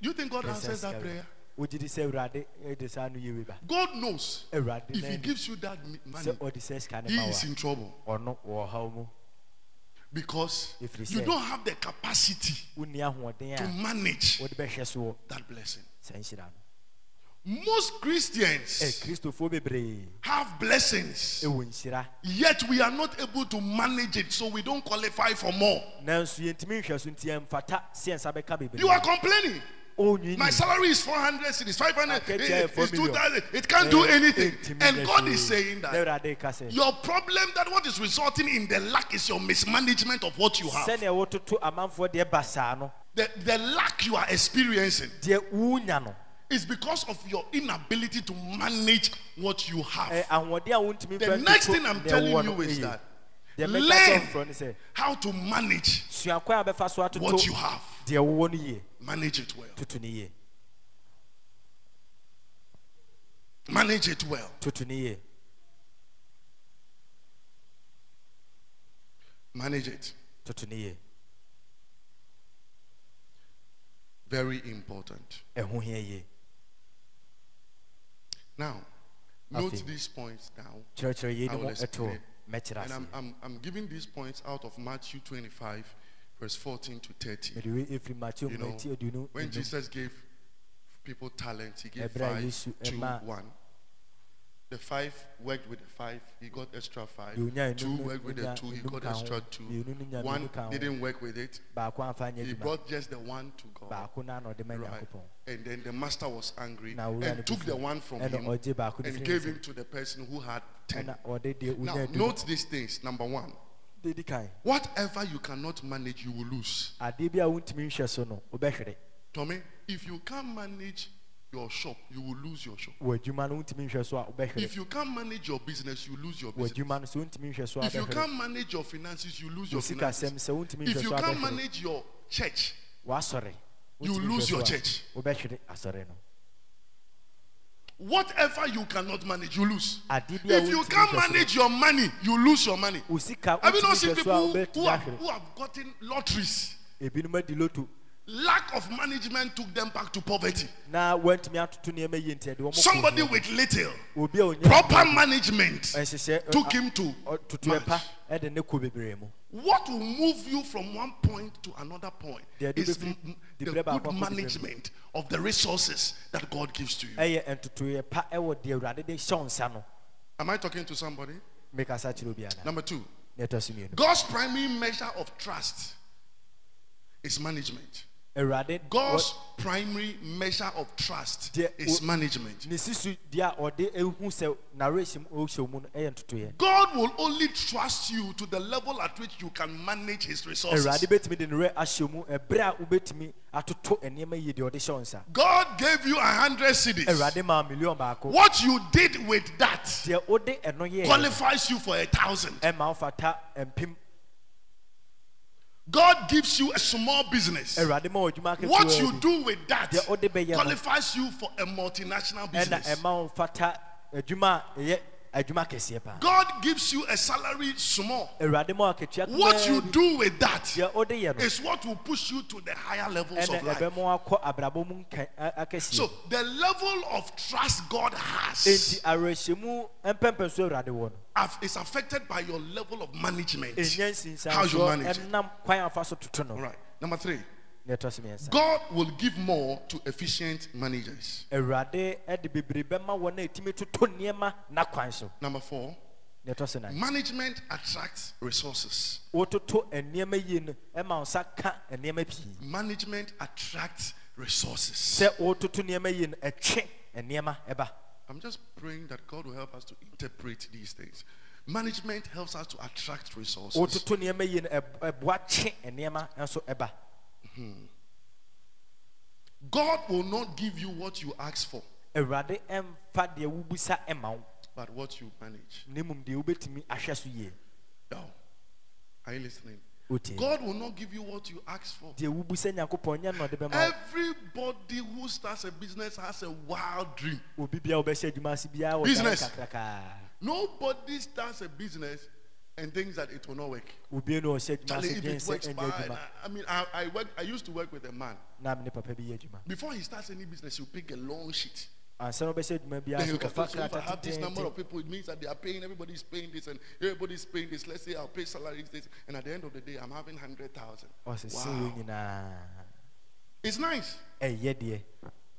You think God answers that Yes, prayer? wogye di sɛ awurade ɛde saa no yɛ weba God knows. awurade If He na gives you that mi- money, sɛ ɔde sɛ sika ne He ma is in trouble wa ɔno wɔ ɔhaw mu because If he you said- don't have the capacity wonni ahoɔden to a manage wode bɛhwɛ soɔ that blessing. saa nhyira no Most ɛ Christians kristofoɔ bebree have blessings, ɛwɔ nhyira yet we are not able to manage it, so we don't qualify for more. nanso yɛntumi nhwɛ so nti ɛmfata sɛ yɛnsa bɛka bebree You are complaining. My salary is 400 cedis, 500, it- eh, it's 2000. It can't do anything. And God is saying that awurade ka sɛ your problem, that what is resulting in the lack is your mismanagement of what you have. sɛnea wototo amanfoɔ deɛ ba saa no The, the lack you are experiencing deɛ wonya no is because of your inability to manage what you have. wontumi The next thing I'm telling you is that deɛ mɛka sɛ learn ɔmforɔ no sɛ how to manage sua kwan a bɛfa so what you have. Deɛ wowɔ no yie Manage it well. Manage it well. Manage it. Very important. Now, note these points down. I will explain. And I'm, I'm, I'm giving these points out of Matthew 25, verse 14 to 30. mede wei ɛfiri mateo You know, when. Jesus gave people talents, he gave five, ɛmaa- one. The five worked with the five, he got extra five. Two worked with the two, he got extra two. Mmienu no nya One mmienu ka ho. didn't work with it. baako amfa nyɛ He brought just the one to God. baako no ana ɔde ma Right. And then the master was angry and took the one from him ɔgye baako no and gave him to the person who had ten. ɛna ɔde deɛ Now, note these things. Number one, whatever you cannot manage, you will lose. adeɛ bi a wontumi nhwɛ so no wobɛhwere Tommy, if you can't manage your shop, you will lose your shop. wɔ adwuma no wontumi nhwɛ so a wobɛhwere If you can't manage your business, you lose your business. adwuma no so wontumi nhwɛ so a If you can't manage your finances, you lose your finances. If you can't manage your church, you lose your church. Wobɛhwere asɔre no Whatever you cannot manage, you lose. Ade bi a If you wontumi can't hwɛ so no, manage your money, you lose your money. wo sika Have you not wotumi seen hwɛ people so a who, wobɛtumi who, have, ahwere who have gotten lotteries? Ebinom adi loto Lack of management took them back to poverty. na wantumi atoto nneɛma yie nti ɛde Somebody with little, obi a onya proper management ɛhyehyɛ took him to tutuɛ much. ɛde ne kɔ bebree mu What will move you from one point to another point is bɛfiri m- de the good akɔ de berɛ mu. management of the resources that God gives to you. ɛyɛ ntotoeɛ pa ɛwɔ deɛ awurade de hyɛ wo nsa no Am I talking to somebody? mekasa kyerɛ obi ana Number two, na ɛtɔ so mmienu God's primary measure of trust is management. God's primary measure of trust is management. ne sisu deɛ a ɔde ehu sɛ narration ɔhyɛ mu no ɛyɛ ntotoeɛ God will only trust you to the level at which you can manage His resources. awurade bɛtumi de ne werɛ ahyɛ mu ɛberɛ a wobɛtumi atoto nneɛma yie deɛ ɔde hyɛ wo nsa God gave you a hundred cedis. awurade maa miliɔn baako What you did with that deɛ wode ɛno yɛɛ qualifies you for a thousand. Ɛma wofata mpem God gives you a small business. awurade ma wɔ adwuma What ketewa you bi do with that deɛ wode bɛyɛ no qualifies you for a multinational ɛna business. Ɛma wo fata adwuma a ɛyɛ adwuma kɛseɛ paa God gives you a salary small. awurade ma wakatua What you do with that deɛ wode yɛ no is what will push you to the higher levels of life. ɛbɛma wakɔ abrabɔ mu nka- a- akɛseɛ So the level of trust God has enti awerɛhyɛmu mpɛmpɛ so awurade wɔ no af- is affected by your level of management. How you manage it. ɛnam kwan afa so toto All right. Number three, na ɛtɔ so mmiɛnsa God will give more to efficient managers. awurade de bebree bɛma wɔn a ɛtumi toto nneɛma n'akwan so Number four, management attracts resources. wototo eh, nneɛma yie no ɛma wo nsa ka eh, nneɛma pii Management attracts resources. sɛ wototo nneɛma yie eh, no ɛtwe nneɛma ɛba I'm just praying that God will help us to interpret these things. Management helps us to attract resources. Wototo nneɛma yie no ɛb- ɛboa twe nneɛma nso ɛba God will not give you what you ask for, awurade ɛmfa deɛ wobusa ɛma wo but what you manage. na mmom deɛ wobɛtumi ahwɛ so yie Oh, are you listening? wotie God will not give you what you ask for. deɛ wobusa nyankopɔn nyɛ na ɔde bɛma wo. Everybody who starts a business has a wild dream. obi bia wobɛhyɛ adwuma ase biara wɔ Business. dan kakrakaa Nobody starts a business and things that it will not work. obi no ɔhyɛ adwuma Charlie, if it works, adwuma I, mean, I, I, work, I used to work with a man. na mene papa bi yɛ adwuma Before he starts any business, he'll pick a long sheet. ansa na wobɛhyɛ adwuma biara Then ɔfa calculate, so if I have this number of people, it means that they are paying, everybody's paying this, and everybody's paying this. Let's say I'll pay salaries this, and at the end of the day, I'm having 100,000. Wow. It's nice.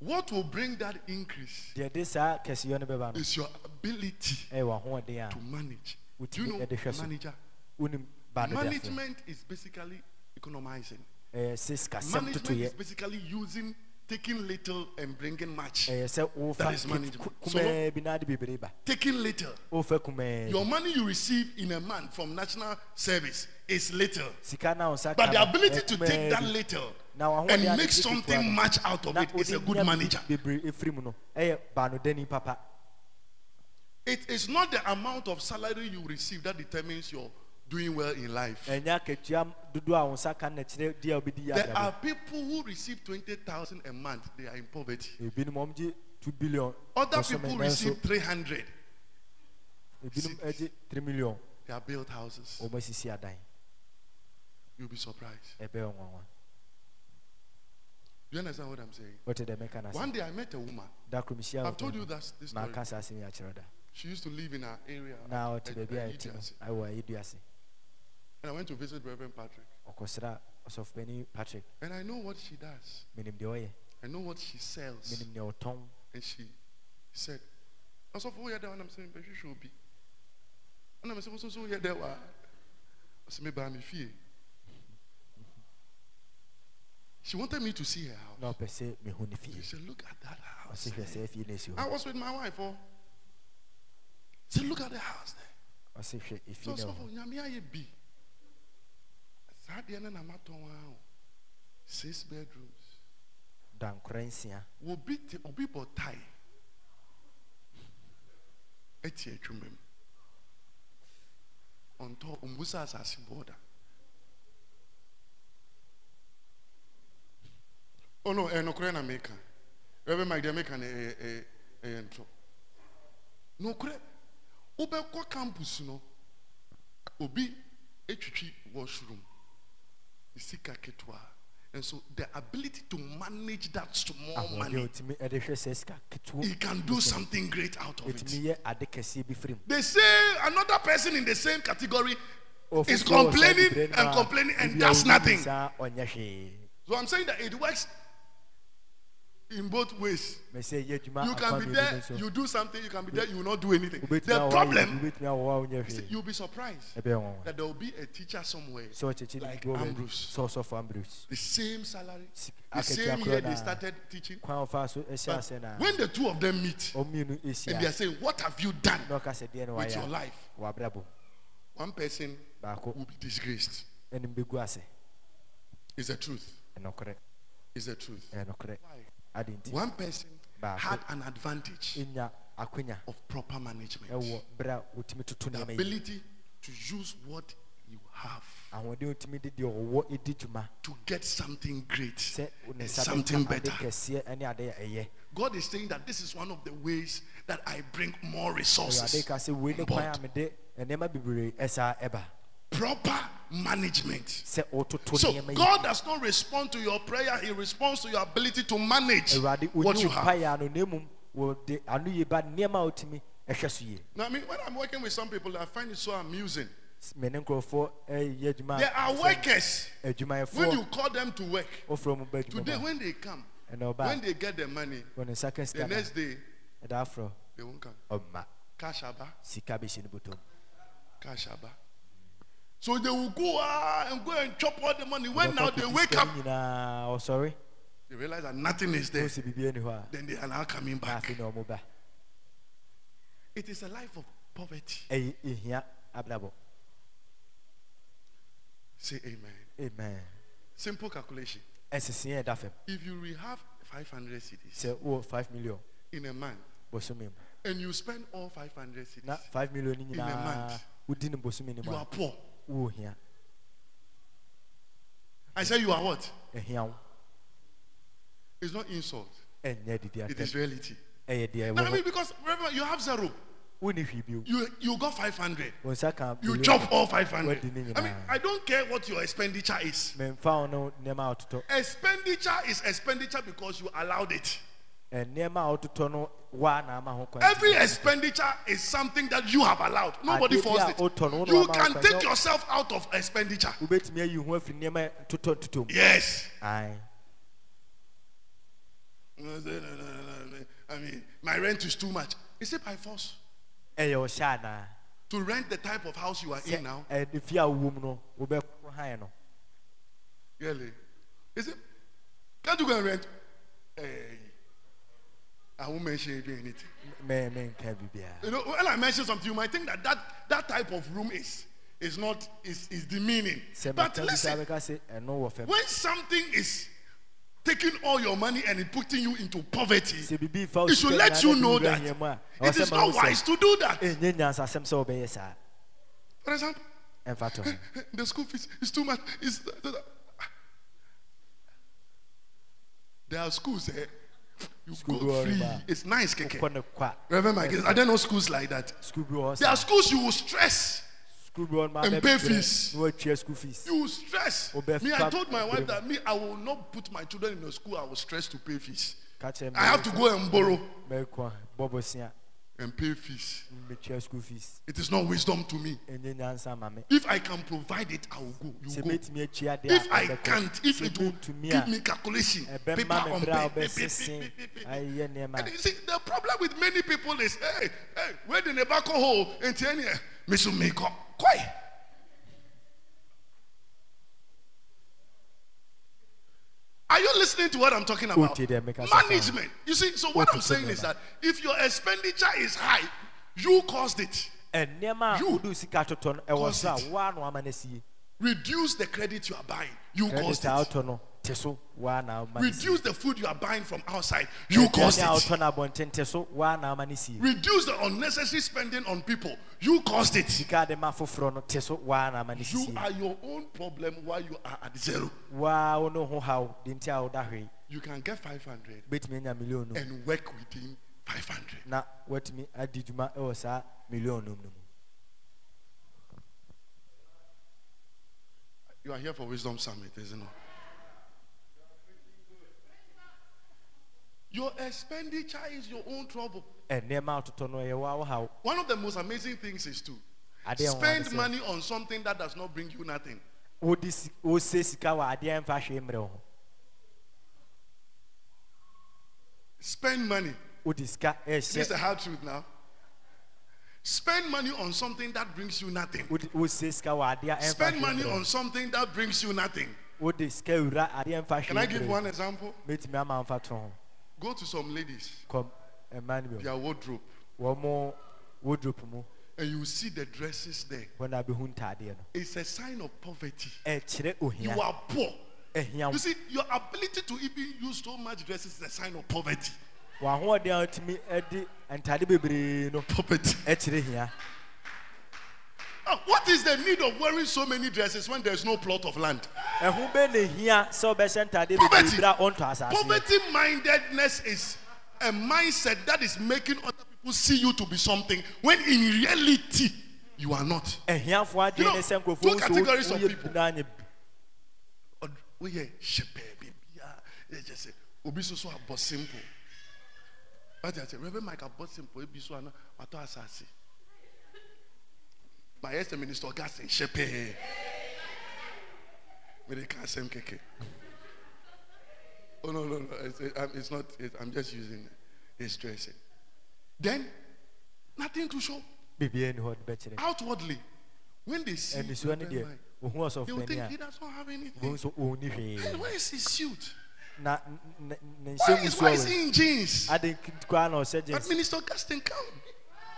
What will bring that increase deɛ de saa kɛseyɛ no bɛba no is your ability to manage. Do you know manager? wonim ba no deafoɔ Management is basically economizing. sikasɛm Management is basically using, taking little and bringing much. sɛ wofa That is management. So- kumaa bi na ade bebree ba Taking little. Your money you receive in a month from national service is little. sika na wo nsa But the ability to take that little and make something much out of it is a good manager. bebree ɛfiri mu no ɛyɛ baanodani papa It is not the amount of salary you receive that determines your doing well in life. ɛnyɛ akatua dodoɔ a wo nsa ka no na kyerɛ di a wobɛdi yɛ There are people who receive 20,000 a month, they are in poverty. ebinom ɔmgye 2 billion Other people receive 300, ebinom 3 million they are built houses. ɔma asisi adan You'll be surprised. Do you understand what I'm saying? wote dɛ mɛka no One day I met a woman. I've told you that this story. Maka saa asɛm yi akyerɛ da She used to live in our area. na at- at- at ɛti no Idiase. ɛwɔ ayɛdua ase And I went to visit Reverend Patrick. patrick And I know what she does. menim deɛ ɔyɛ I know what she sells. menim deɛ ɔtɔn And she said, Also, for that one, I'm saying, but you should be. And I'm saying, so, so, yeah, there. I said, maybe I'm fee. She wanted me to see her house. ɔpɛ sɛ mehu ne She said, Look at that house. ɔse hwɛ sɛ fie no asi I was with my wife. Oh. She said, Look at the house there. ɔse hwɛ efie So, no so, wɔ for hɔ Nyame ayɛ bi. Saa deɛ no na matɔn ara o. Six bedrooms. dankora nsia Obi te obi bɔ tie. Ɛti adwuma mu. Ɔntɔ ɔmbusa asase bɔɔda. Oh no, eh, no kure na meka. Reverend Mike, they make an eh eh eh intro. No kure. Wobɛkɔ campus no, obi etwitwi washroom. Sika ketewa. And so the ability to manage that small ahoɔden a money, otumi ɛde hwɛ sɛ sika ketewa he can do something great out of it. etumi yɛ ade kɛseɛ bi firi mu They say another person in the same category Ɔfoforɔ is wɔ saa complaining bibire no and a, complaining and ebi a does ɔyi nothing. saa ɔnyɛ hwee So I'm saying that it works in both ways. mɛ sɛ yɛ adwuma You can be there, you do something, you can be there, you will not do anything. The problem, wobɛtumi awɔ a wonyɛ is that hwee you'll be surprised that there will be a teacher somewhere, like Ambrose. sɛ ɔsɔfo ambrose the same salary, the same year they started teaching. kwan ɔfa so ɛhyɛ But when the two of them meet and they are saying, What have you done na ɔka sɛ deɛ no with your life? One person will be disgraced. It's the truth. It's the truth. Why? One person had an advantage of proper management, ɛwɔ berɛ a wɔtumi toto the ability to use what you have. Ahoɔden wɔtumi de deɛ ɔwɔ ɛdi dwuma to get something great and something better. kɛseɛ ne ade a ɛyɛ God is saying that this is one of the ways that I bring more resources. Ka sɛ wei ne on kwan a board. mede nneɛma bebree ɛsa ɛba Proper management. So God does not respond to your prayer, He responds to your ability to manage what you have. mpaeɛ ano na mmom wɔde ano yie ba nneɛma a wotumi ɛhwɛ so yie Now, I mean, when I'm working with some people, I find it so amusing. me ne nkurɔfoɔ ɛyɛ eh, adwuma There are workers. Eh, when you call them to work, wofrɛ mu ba today when they come, eh, a when they get the money, wɔ ne nsa ka the next day a, ɛda afrɛ they won't come. Cash So they will go ah, and go and chop all the money. When now they wake up, nyinaa ɔsɔre they realize that nothing is there. ɔsɛ biribi ani hɔ a Then they are now coming back. afei na ɔmo ba It is a life of poverty. ɛhia abrabɔ Say amen. amen Simple calculation. fam If you have 500 cedis sɛ wowɔ 5 million in a month and you spend all 500 cedis, 5 million in a month, wodi no bosome no mu you are poor. Wowɔ hia I say you are what? ɛhia wo It's not insult. ɛnyɛ didi It is atɛm reality. ɛyɛ deɛ No, I ɛwɔ mean hɔ because remember you have zero. wonni hwee bio You you got 500. wo nsa ka You billion. chop all 500. What do you mean, I mean, nah? I don't care what your expenditure is. memfa wo no nneɛma a wototɔ Expenditure is expenditure because you allowed it. nneɛma a wototɔ no waa na ama ho kwan Every expenditure is something that you have allowed. Nobody forced it. wotɔ no, wo na You can take yourself out of expenditure. wobɛtumi ayi ho afiri nneɛma totɔ totɔ mu Yes. I mean, my rent is too much. Is it by force? anaa To rent the type of house you are in now? a wowɔ mu no wobɛkɔ hann no Really? Is it? Can't you go and rent? Hey, I won't mention anything. me menka biribiara You know, when I mention something, you might think that that, that type of room is is not is, is demeaning. But listen, when something is taking all your money and putting you into poverty, it should let you know that it is not wise to do that. saa For example, ho the school fees is too much. It's, there are schools there. You School go go free. on, It's nice, keke. wokɔ ne kwa Reverend Mike, I don't know schools like that. school bi wɔ hɔ There are schools you will stress. school bi wɔ And pay fees. school fees You will stress. Me, I told my wife that me, I will not put my children in a school. I will stress to pay fees. ka kyerɛ me I have to go and borrow mɛkɔ bɔbɔsia and pay fees. metua school fees It is not wisdom to me. ɛnyɛ nyansa ma me If I can provide it, I will go. You sɛ go. mɛtumi atua deɛ If a I ɛbɛkɔ. can't, if Sɛ it will mentumi give a me calculation, paper ɛbɛma me on berɛ a paper, wobɛsese ayɛ nneɛma And a you see, the problem with many people is, hey, hey, where the tobacco hole in Tiania, Miss Make up. Quite. Are you listening to what I'm talking about? Oti dɛ meka sɛ Management. You see, so what I'm saying is that if your expenditure is high, you caused it. You wode wo sika totɔ no ɛwɔ cause so it. woa na wama no sie Reduce the credit you are buying. You caused it. Wotɔ no te so woa na woma no sie Reduce the food you are buying from outside. You caused it. wotɔ no abɔnten te so woa na woma no sie Reduce the unnecessary spending on people. You caused it. sika de ma foforɔ no te so woa na woma no You are your own problem while you are at zero. woa wo ne ho haw de nti a you can get 500 wobɛtumi anya million and work within 500. na woatumi adi dwuma wɔ saa million no mu no You are here for Wisdom Summit, isn't it? Your expenditure is your own trouble. ɛ nneɛma a wototɔ no ɛyɛ wo a wohaw One of the most amazing things is to adeɛ a wɔn spend money on something that does not bring you nothing. wode si- wose sika wɔ adeɛ a ɛmfa hwee mmerɛ wo ho Spend money. This is the hard truth now. Spend money on something that brings you nothing. wode wose sika wɔ adeɛ a ɛmfa Spend money on something that brings you nothing. wode sika wura adeɛ a ɛmfa Can I give one example? Mɛtumi ama mfa to ho Go to some ladies, ɛma their wardrobe, mo wardrobe mu and you see the dresses there. bɛhu ntadeɛ no It's a sign of poverty. Eh, oh, you are poor. Eh, you see, your ability to even use so much dresses is a sign of poverty. wɔahoɔden a wotumi eh, de ntade bebree no Poverty. Ɛkyerɛ hia Ah, what is the need of wearing so many dresses when there's no plot of land? ɛho bɛ na hia sɛ wobɛhyɛ ntade Poverty. bebree bra ɔntɔ asase Poverty mindedness is a mindset that is making other people see you to be something when in reality you are not. ɛhiafoɔ You know, adwene ne sɛ two nkurɔfoɔ categories of woyɛ people. bi na anyɛ bi Od- woyɛ hyɛpɛɛ biribiara yɛ kyɛ sɛ obi so so abɔ simple wate akyɛ reverend mike abɔ simple ebi so ana watɔ asase mayɛ sɛ minister ɔgasen hyɛpɛɛ mede ka asɛm kɛkɛ oh no no no it's, it's not it, i'm just using his dressing then nothing to show. Biribiara ni hɔ outwardly when they see ɛnisuo no Reverend deɛ Mike, ohu they will think he does not have anything. Wohu nso ɔnni and where is his suit? Na ne Why nhyɛ is, mu why is suo he in jeans? ade koraa na ɔhyɛ But Minister Augustine, come.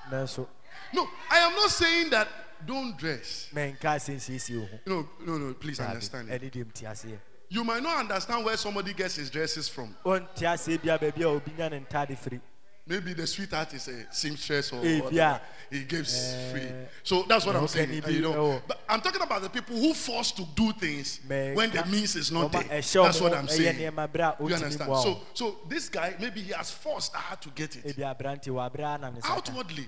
nanso No, I am not saying that don't dress. mɛnka asɛnsiesie wo ho No, no, no, please understand it. ɛne deɛ mte aseɛ You might not understand where somebody gets his dresses from. ɔnte aseɛ bia baabi a obi nya ne ntade firi Maybe the sweetheart is a seamstress or Eh, whatever. He gives Eh, free. So that's what I'm saying. uh, you know, oh. but I'm talking about the people who force to do things when the means is not there. That's what I'm saying. berɛ a You understand? So, so this guy maybe he has forced her to get it. ebi aberante wɔ aberɛ a na ne nsa ka Outwardly, Honam mu no,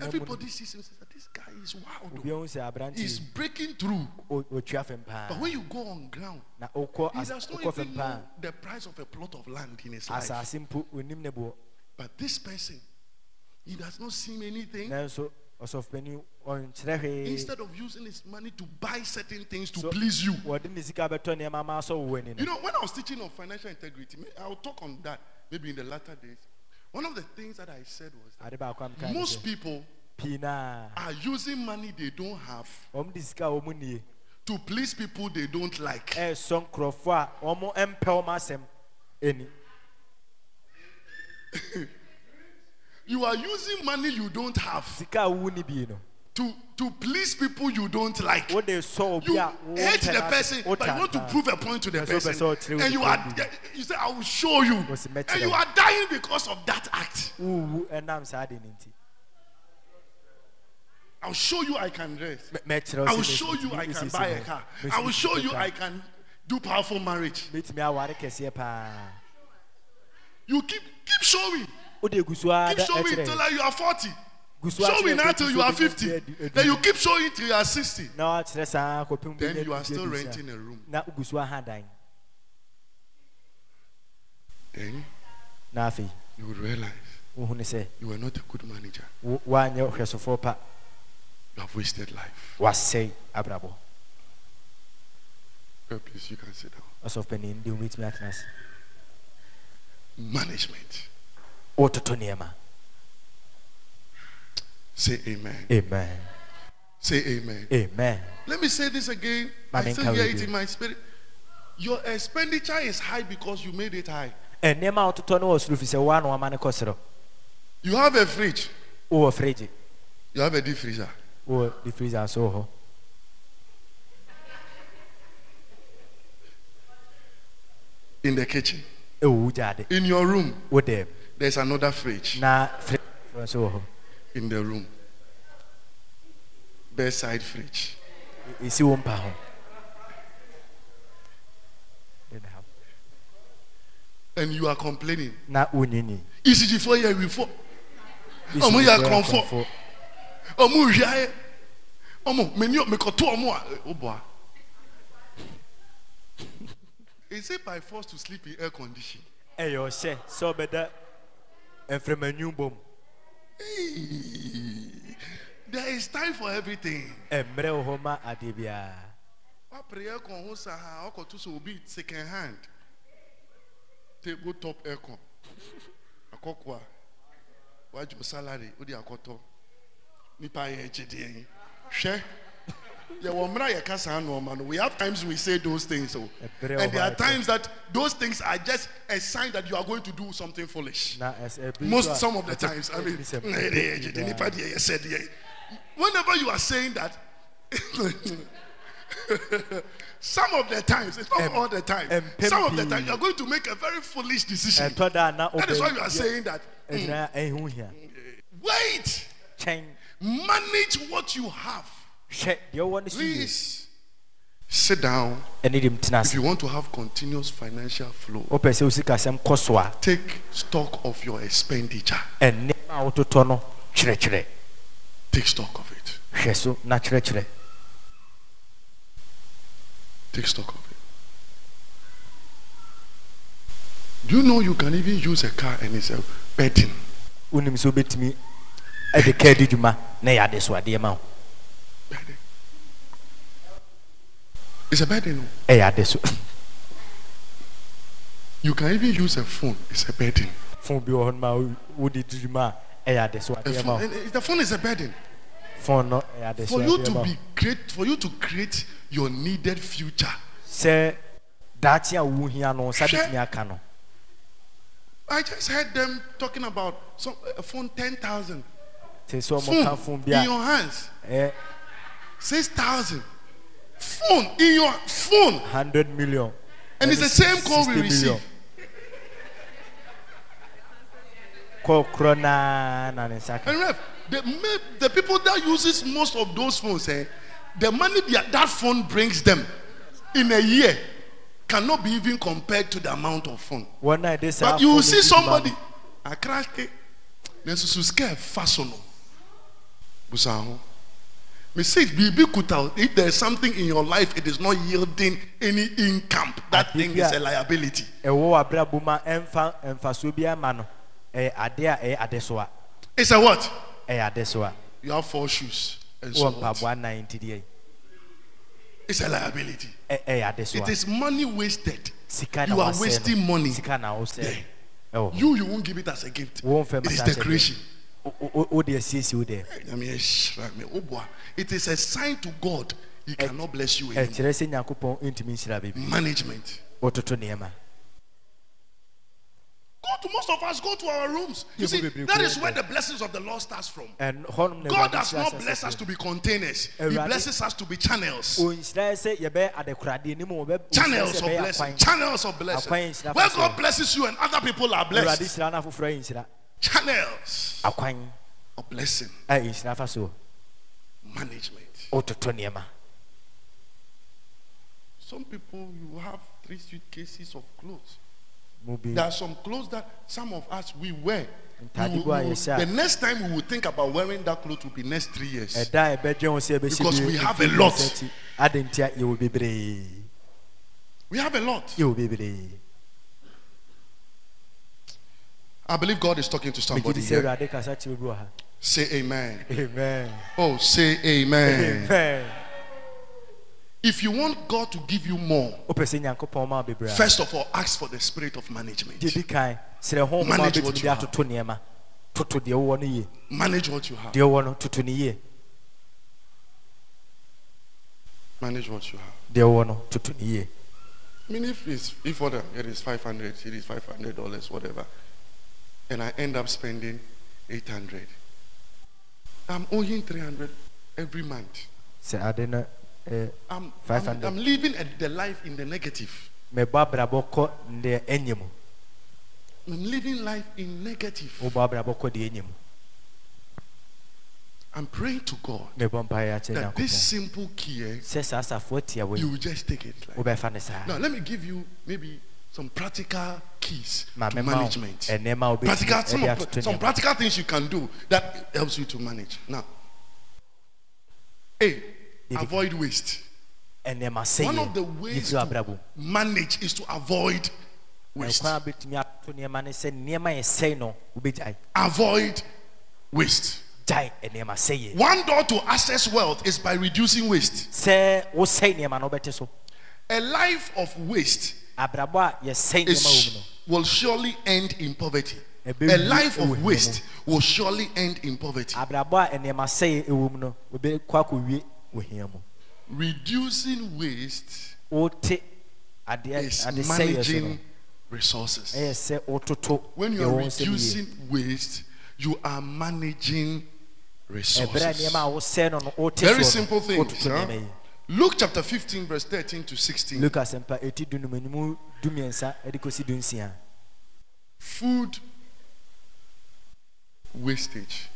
everybody sees him and says, "This guy is wild." obi though. ahu sɛ aberante He's breaking through. ɔ- ɔtua fam paa But when you go on ground, he does not even know the price of a plot of land in his life. asase mpo onim ne boɔ But this person, he does not seem anything. nanso ɔsɔfopani ɔnkyerɛ hwee Instead of using his money to buy certain things to So- please you. wɔde ne sika bɛtɔ nneɛma ma asɔ wo w'ani You know, when I was teaching on financial integrity, I'll talk on that maybe in the latter days. One of the things that I said was ade baako a meka that ne most sɛ people pii naa are using money they don't have ɔm de sika a ɔmu nie. to please people they don't like. ɛɛsɔ nkurɔfoɔ a ɔmo mpɛ ɔmo asɛm ani You are using money you don't have sika a wowu ne bi no to, to please people you don't like. wode sɔ obi You a wo hate mpɛ the n'asɛm, person, but you wotane want to paa. prove a point to the Yes, so person. person will tell And you you the are, truth. you say, I will show you. Was met And them. you are dying because of that act. wowu ɛnam saa de ne nti I'll show you I can dress. Mɛ- mɛkyerɛ wo I sɛ will mesi- show you I mesi- can mesi buy a mo. car. Mesi- I will mesi show mo you car. I can do powerful marriage. mɛtumi aware kɛseɛ paa You keep keep showing. wode gu so ara Keep dɛ showing till ɛkyerɛ like you are 40. Gu Show me akyerɛ now till you are 50. adu- adu- Then you keep showing till you are 60. na wakyerɛ saa kɔpem Then you are still renting a room. na gu so aha dan Then you would realize wohu ne sɛ you were not a good manager. wo- woanyɛ hwɛsofoɔ pa You have wasted life. Well, please, you can sit down. ɔsɔfopanin de wobɛtumi atena ase Management. Say amen. amen Say amen. amen Let me say this again. I still hear it in my spirit. Your expenditure is high because you made it high. nneɛma a wototɔ no wɔ soro fi sɛ woa na wama no kɔ soro You have a fridge. wowɔ fridge. You have a deep freezer. wowɔ de freezer so In the kitchen. ɛwɔ wo gyade In your room, there's another fridge. na fridge nso wɔ hɔ In the room. Bedside fridge. ɛsi wo mpa ho In the house. and you are complaining. na wonyini ECG four year before. Ọmọ yẹ akọ̀nfọ̀. Ọmọ òhìá yẹ. Ọmọ mi ní mi kò tó ọmọ a ó bọ̀ a. Is it by force to sleep in air condition? ɛyɛ ɔhyɛ sɛ ɔbɛda mframamu bom There is time for everything. mmerɛ wɔ hɔ ma adeɛ biara wapere aircon ho saa ha ɔkɔto sɛ obi second hand. Table top aircon. Akɔkɔ a wagye o salary wode akɔtɔ nipa yɛ agyedeɛ yi hwɛ we have times we say those things oh. o Ɛbrɛ and there are times that those things are just a sign that you are going to do something foolish. Na ɛs- ɛbi most some of the times i mean ɛbi sɛ- "Na yɛde yɛ agyedeɛ nipa deɛ yɛsɛ deɛ whenever you are saying that some of the times it's not all the time. some of the time you are going to make a very foolish decision. Ɛtɔ da a na that is why you are saying that ɛgyina hmm. wait! Manage what you have hwɛ deɛ ɔwɔ no so please sit down. If you want to have continuous financial flow wopɛ sɛ wosikasɛm kɔ so a take stock of your expenditure. Ɛnneɛma a wototɔ no kyerɛkyerɛ take stock of it. Take stock of it. Do you know you can even use a car and it's a burden? burden. It's a burden. No? Hey, you can even use a phone. It's a burden. Phone be on my woody dream. Hey, eh, eh, the phone is a burden. Phone not. For you to be great, for you to create your needed future. Say that's ya wuhia no sabi. I just heard them talking about some a phone ten thousand. Phone in your hands. Eh. 6,000. Phone, in your phone. 100 million. And, it's, the same call we receive. Call and ref, the, the people that uses most of those phones, eh, the money that, that phone brings them in a year cannot be even compared to the amount of phone. One night they but you see somebody, I crash it. Then so scare on Busaho. Me say bibi kuta. If there is something in your life, it is not yielding any income. That thing is a liability. ɛwɔ w'abrabɔ ma ɛmfa mfasoɔ bi ama no ɛyɛ ade a ɛyɛ ade so a It's a what? ɛyɛ ade so a You have four shoes and so wɔ what? mpaboa nan ti deɛ It's a liability. ɛ- ɛyɛ ade so It a is money wasted. sika na You are wasɛe wasting no money. sika na wosɛ ɛwɔ hɔ You you won't give it as a gift. Won't fɛ It is mata sɛ decoration. It is a sign to God. He cannot bless you anymore. Management. Go to most of us. Go to our rooms. You see, that is where the blessings of the Lord starts from. God does not bless us to be containers. He blesses us to be channels. Channels of blessing. Channels of blessing. Where God blesses you and other people are blessed. Channels akwan of blessing. a nhyira fa so Management. wototo nneɛma Some people you have three suitcases of clothes. mu bi There are some clothes that some of us we wear. We will- we will- the next time we will think about wearing that clothes will be next three years. Because we have a lot. We have a lot. I believe God is talking to somebody here. awurade kasa kyerɛ bi wɔ ha Say amen. amen Oh, say amen. amen If you want God to give you more, wopɛ sɛ nyankopɔn ma wo bebree a first of all, ask for the spirit of management. gye di kan serɛ Manage what you have. atoto nneɛma toto deɛ wowɔ no yie Manage what you have. deɛ wowɔ no toto no yie Manage what you have. deɛ wowɔ no toto no yie I mean, if it's if what it is five hundred, it is five hundred dollars, whatever, and I end up spending eight hundred, I'm owing three hundred every month. sɛ ade no eh, I'm, I'm, 500. I'm living a, the life in the negative. mebɔ abrabɔ kɔ deɛ ɛnyɛ mu I'm living life in negative. wobɔ abrabɔ kɔ deɛ ɛnyɛ mu I'm praying to God mebɔ mpaeɛ akyerɛ that this simple key, sɛ saa asafoɔ tia you will just take it. Like, wobɛfa ne saa now, let me give you maybe some practical keys maame to management. Eh, nneɛma Practical, eh, some, of- some practical things you can do that helps you to manage. Now, A, avoid waste. Eh, One of the ways to manage is to avoid waste. ɛkwan a bɛtumi ato nneɛma ne sɛ nneɛma yɛ sɛe no wobɛgyae Avoid waste. gyae nneɛma sɛyɛ One door to access wealth is by reducing waste. sɛ wosɛe nneɛma no wobɛte so A life of waste abrabɔ a yɛsɛe nneɛma wɔ is, will surely end in poverty. A life of waste will surely end in poverty. no abrabɔ a nneɛma sɛe ɛwɔ mu no wobɛkɔ akɔwie wɔ hia mu Reducing waste is ade sɛeɛ so managing resources. ɛyɛ sɛ wototo When you are wɔn nsam yie. reducing waste, you are managing resources. nneɛma a wosɛe no no wote Very simple things. huh? Luke chapter 15, verse 13 to 16. lukas mpa ɛti dunum animu dumiɛnsa ɛde dunsia Food wastage.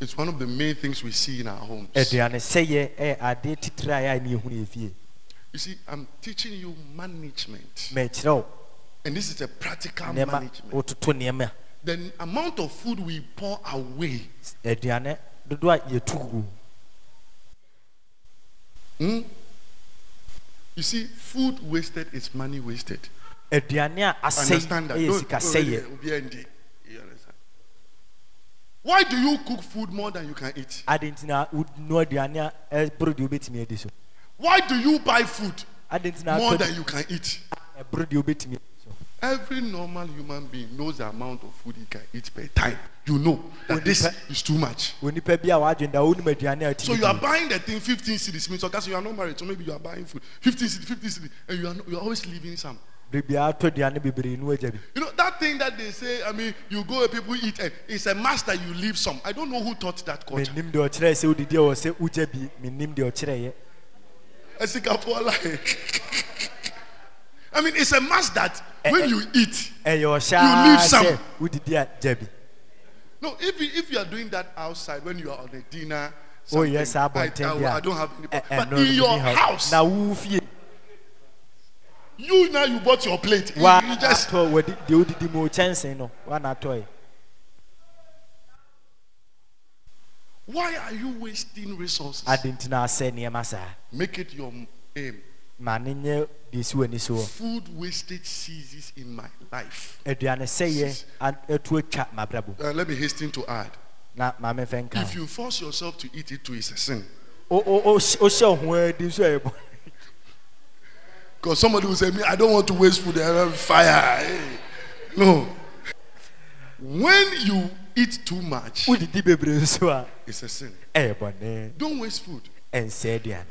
It's one of the main things we see in our homes. aduane sɛyɛ ɛyɛ adeɛ titire a yɛa ne yɛhu You see, I'm teaching you management, and this is a practical management. nneɛma The amount of food we pour away aduane dodoɔ a yɛtu gu Hmm? You see, food wasted is money wasted. aduane a asɛe Understand that? Don't- don't sɛyɛ really- be ND. You understand? Why do you cook food more than you can eat? ade nti na wonu aduane a ɛboro deɛ wobɛtumi adi so Why do you buy food ade nti na more than you can eat? Every normal human being knows the amount of food he can eat per time. You know that this is too much. So you are buying the thing 15 cities means okay, so you are not married, so maybe you are buying food 15 cities, 15 cities, and you are not, you are always leaving some. You know that thing that they say, I mean, you go where people eat and it's a master, you leave some. I don't know who taught that culture. I mean, it's a must that when you eat, ɔhyɛ You leave some. no, if you, if you are doing that outside when you are on a dinner, oh yes I, I, a I don't have any problem. But no, in your house, fie you now you bought your plate. You, you just kyɛnsee no atɔe why are you wasting resources? nti na asɛ nneɛma saa Make it your aim. Ma ne nyɛ deɛ si w'ani soɔ Food wastage ceases in my life. aduane sɛyɛ atu atwa mabrabɔ Uh, let me hasten to add. na maame fɛ nka If you force yourself to eat it too, it's a sin. O- o- wo ho adi nso a ɛbɔ Because somebody will say, Me, I don't want to waste food. I have fire. Hey. No. When you eat too much, wodidi bebree nso a it's a sin. ɛyɛ bɔne Don't waste food. ɛnsɛ aduane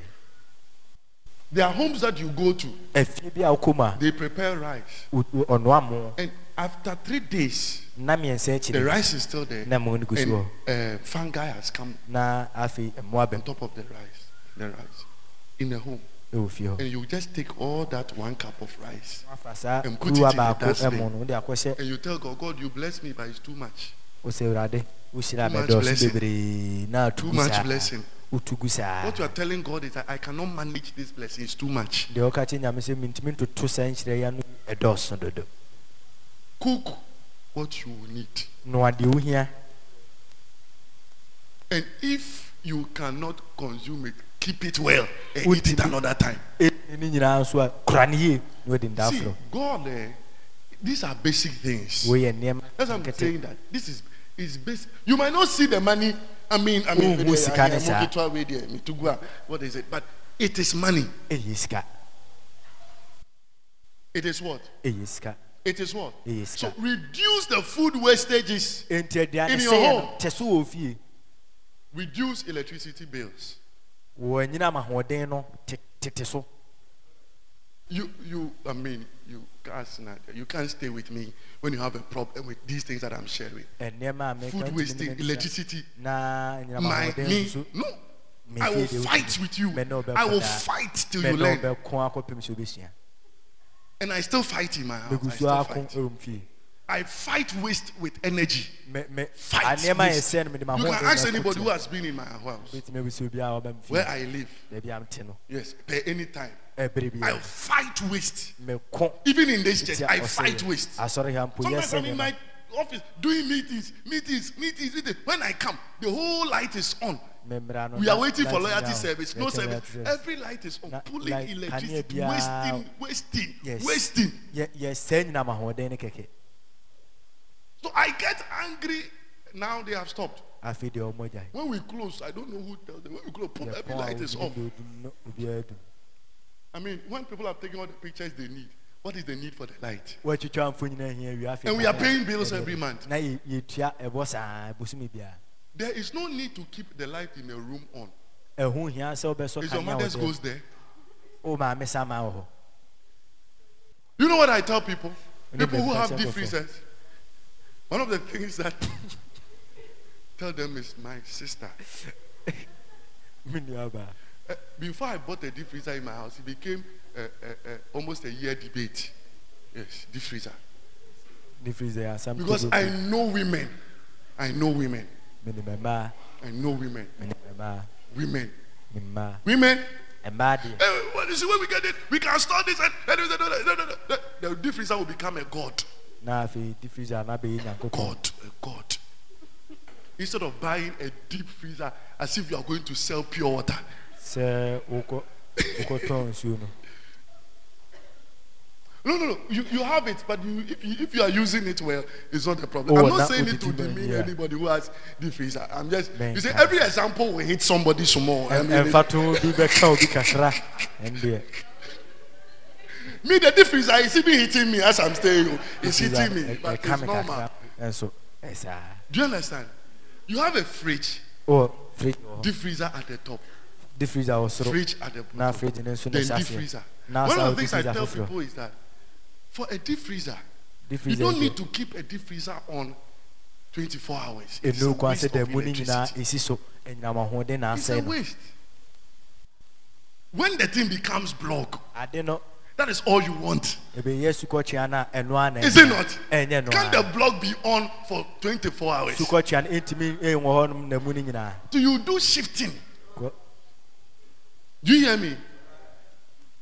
There are homes that you go to, afie bi a wokɔ mu a they prepare rice. wo- wo- ɔnoa And after three days, na mmiɛnsa akyi the rice is still there. na mo no gu And uh, fungi has come na afei mmoa on top of the rice. The rice. In the home. ɛwɔ fie hɔ And you just take all that one cup of rice. And put it in the dustbin. ɛmo no wode akɔhyɛ And you tell God, God, you bless me, but it's too much. wo sɛ awurade wohyira Too much blessing. Too much blessing. Wotu gu saa What you are telling God is that I cannot manage this blessing. It's too much. deɛ wɔka kyerɛ nyame sɛ mentumi ntoto saa nkyerɛ ya no ɛdɔɔso dodo Cook what you need. noa deɛ wohia And if you cannot consume it, keep it well and eat it another time. ɛni ne nyinaa nso a kora ne yie na wɔde nda See, God, eh, these are basic things. woyɛ nneɛma That's what I'm saying that this is is basic. You might not see the money. I mean, I mean, eh, musika eh, ne eh, saa. mokitwa wey there, mitugua, what is it? But it is money. sika It is what? It is what? So reduce the food wastages. In your home. kyɛ so wɔ fie Reduce electricity bills. wɔanyina amahoɔden no te- tete so You, you, I mean, you guys, Nadia, you can't stay with me when you have a problem with these things that I'm sharing. nneɛma a meka Food ntumi ne wasting, me nsa. electricity, na anyina my amahoɔden me. nso No, me I will fie deɛ fight wotumi. with you. Me ne wo bɛko I will daa. fight till Me you ne wo learn. bɛko akɔpem sɛ wobɛsua And I still fight in my house. I megu so still ako fight. ɛwɔ m fie I fight waste with energy. me me Fight anneɛma yɛ waste. sɛ no mede ma You ho can ask anybody who has been in my house bɛtumi abusu obiara wɔbɛm where fie I live. baabi a mte no Yes, per any time. I fight waste. Even in this church, I fight waste. Sometimes I'm in my office doing meetings, meetings, meetings, meetings. When I come, the whole light is on. We are waiting for loyalty service. No service. Every light is on. Pulling electricity, wasting, wasting, Yes. wasting. So I get angry. Now they have stopped. When we close, I don't know who tells them. When we close, put every light is off. I mean, when people are taking all the pictures they need, what is the need for the light? woatwitwa mfo nyina hia wie afei And we are paying bills every month. na yɛ- yɛtua ɛbɔ saa bosome biara There is no need to keep the light in a room on. ɛho hia sɛ wobɛsɔ Is your wɔ goes there? wo maame sa ma wɔ hɔ You know what I tell people? People who have deep freezers. One of the things that tell them is my sister. Uh, before I bought a deep freezer in my house, it became uh, uh, uh, almost a year debate. Yes, deep freezer. ne firi sɛ asɛm Because I know women. I know women. I know women. Women. Women. eh, what is it? When we get it, we can start this. And, and, and, and, and, and, and, the deep freezer will become a god. na afei di firi sɛ anabɛyɛ nyankopɔn God, a God. Instead of buying a deep freezer as if you are going to sell pure water. Sɛ wokɔ wokɔtɔn nsuo no No, no, no. You, you have it, but you, if, you, if you are using it well, it's not a problem. Oh, I'm not saying it to demean Yeah. anybody who has deep freezer. I'm just, Man, you see, every example will hit somebody small. I mean, ɛndeɛ me, the freezer is even hitting me as I'm staying. It's hitting me, but it's me normal. kakra ɛnso ɛsaa Do you understand? You have a fridge, wɔ fridge deep freezer at the top, di freezer wɔ soro fridge at the na bottom. fridge no nso ne then deep hyɛ freezer. aseɛ na One saa of the di things I freezer tell foforɔ people is that for a deep freezer, di you freezer don't deɛ need to keep a deep freezer on 24 hours. It's a ɛnu kwan waste sɛ da of mu no nyinaa electricity. ɛsi so ɛnyinam ahoɔden na It's a asɛe no waste. When the thing becomes block, ade no that is all you want. ɛbɛyɛ sukɔkyea no a ɛno a na Is ɛnyɛ- it not? ɛnyɛ no Can the a block be on for 24 hours? sukɔkyea no ɛntumi ɛwɔ hɔnom na mu no nyinaa Do you do shifting? Do you hear me?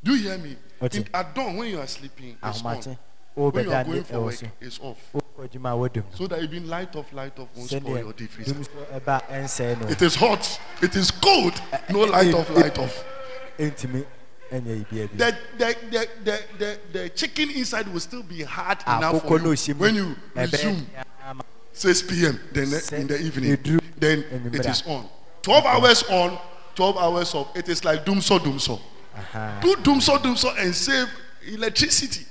Do you hear me? In, at dawn when you are sleeping, it's on. When you are going for work, it's off. So that even light off, light off won't spoil your no It is hot. It is cold. No light off, light off. ɛntumi ɛnyɛ ibia bi The, the, the, the, the, the chicken inside will still be hard enough for you when you resume ama 6 p.m. Then in the evening, then it is on. 12 hours on, 12 hours off. It is like doom so doom so. Do doom so doom so and save electricity.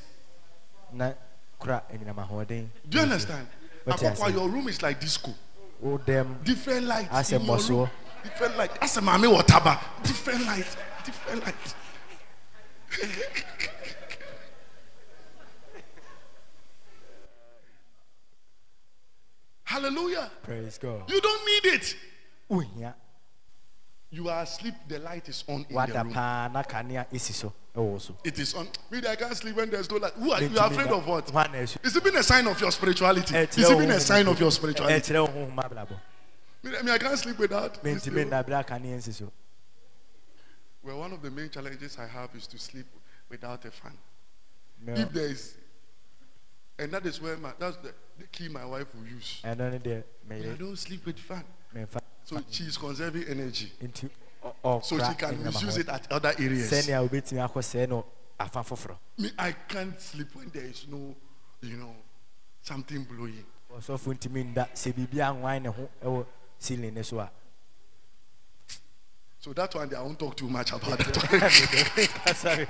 na kora anyinam ahoɔden Do you understand? What you Akokwa, your room is like disco. wo dɛm Different lights. As a room. Different lights. As a mami wataba. Different lights. Different lights. Hallelujah. praise god You don't need it. wohia You are asleep, the light is on in the room. It is on. Maybe I can't sleep when there's no light. Who are you are afraid of what? ɛsu It's even a sign of your spirituality. Ɛkyerɛ wo even a sign of your spirituality. Me, I can't sleep without. Well, one of the main challenges I have is to sleep without a fan. Me- If there is, and that is where my that's the, the key my wife will use. ne deɛ I don't sleep with fan, so she is conserving energy, so she can misuse it at other areas. Me, I can't sleep when there is no, you know, something blowing. ɔsɔfo ntumi nda sɛ biribi anwan ne ho ɛwɔ ceiling ne so a So that one, I won't talk too much about that. Sorry.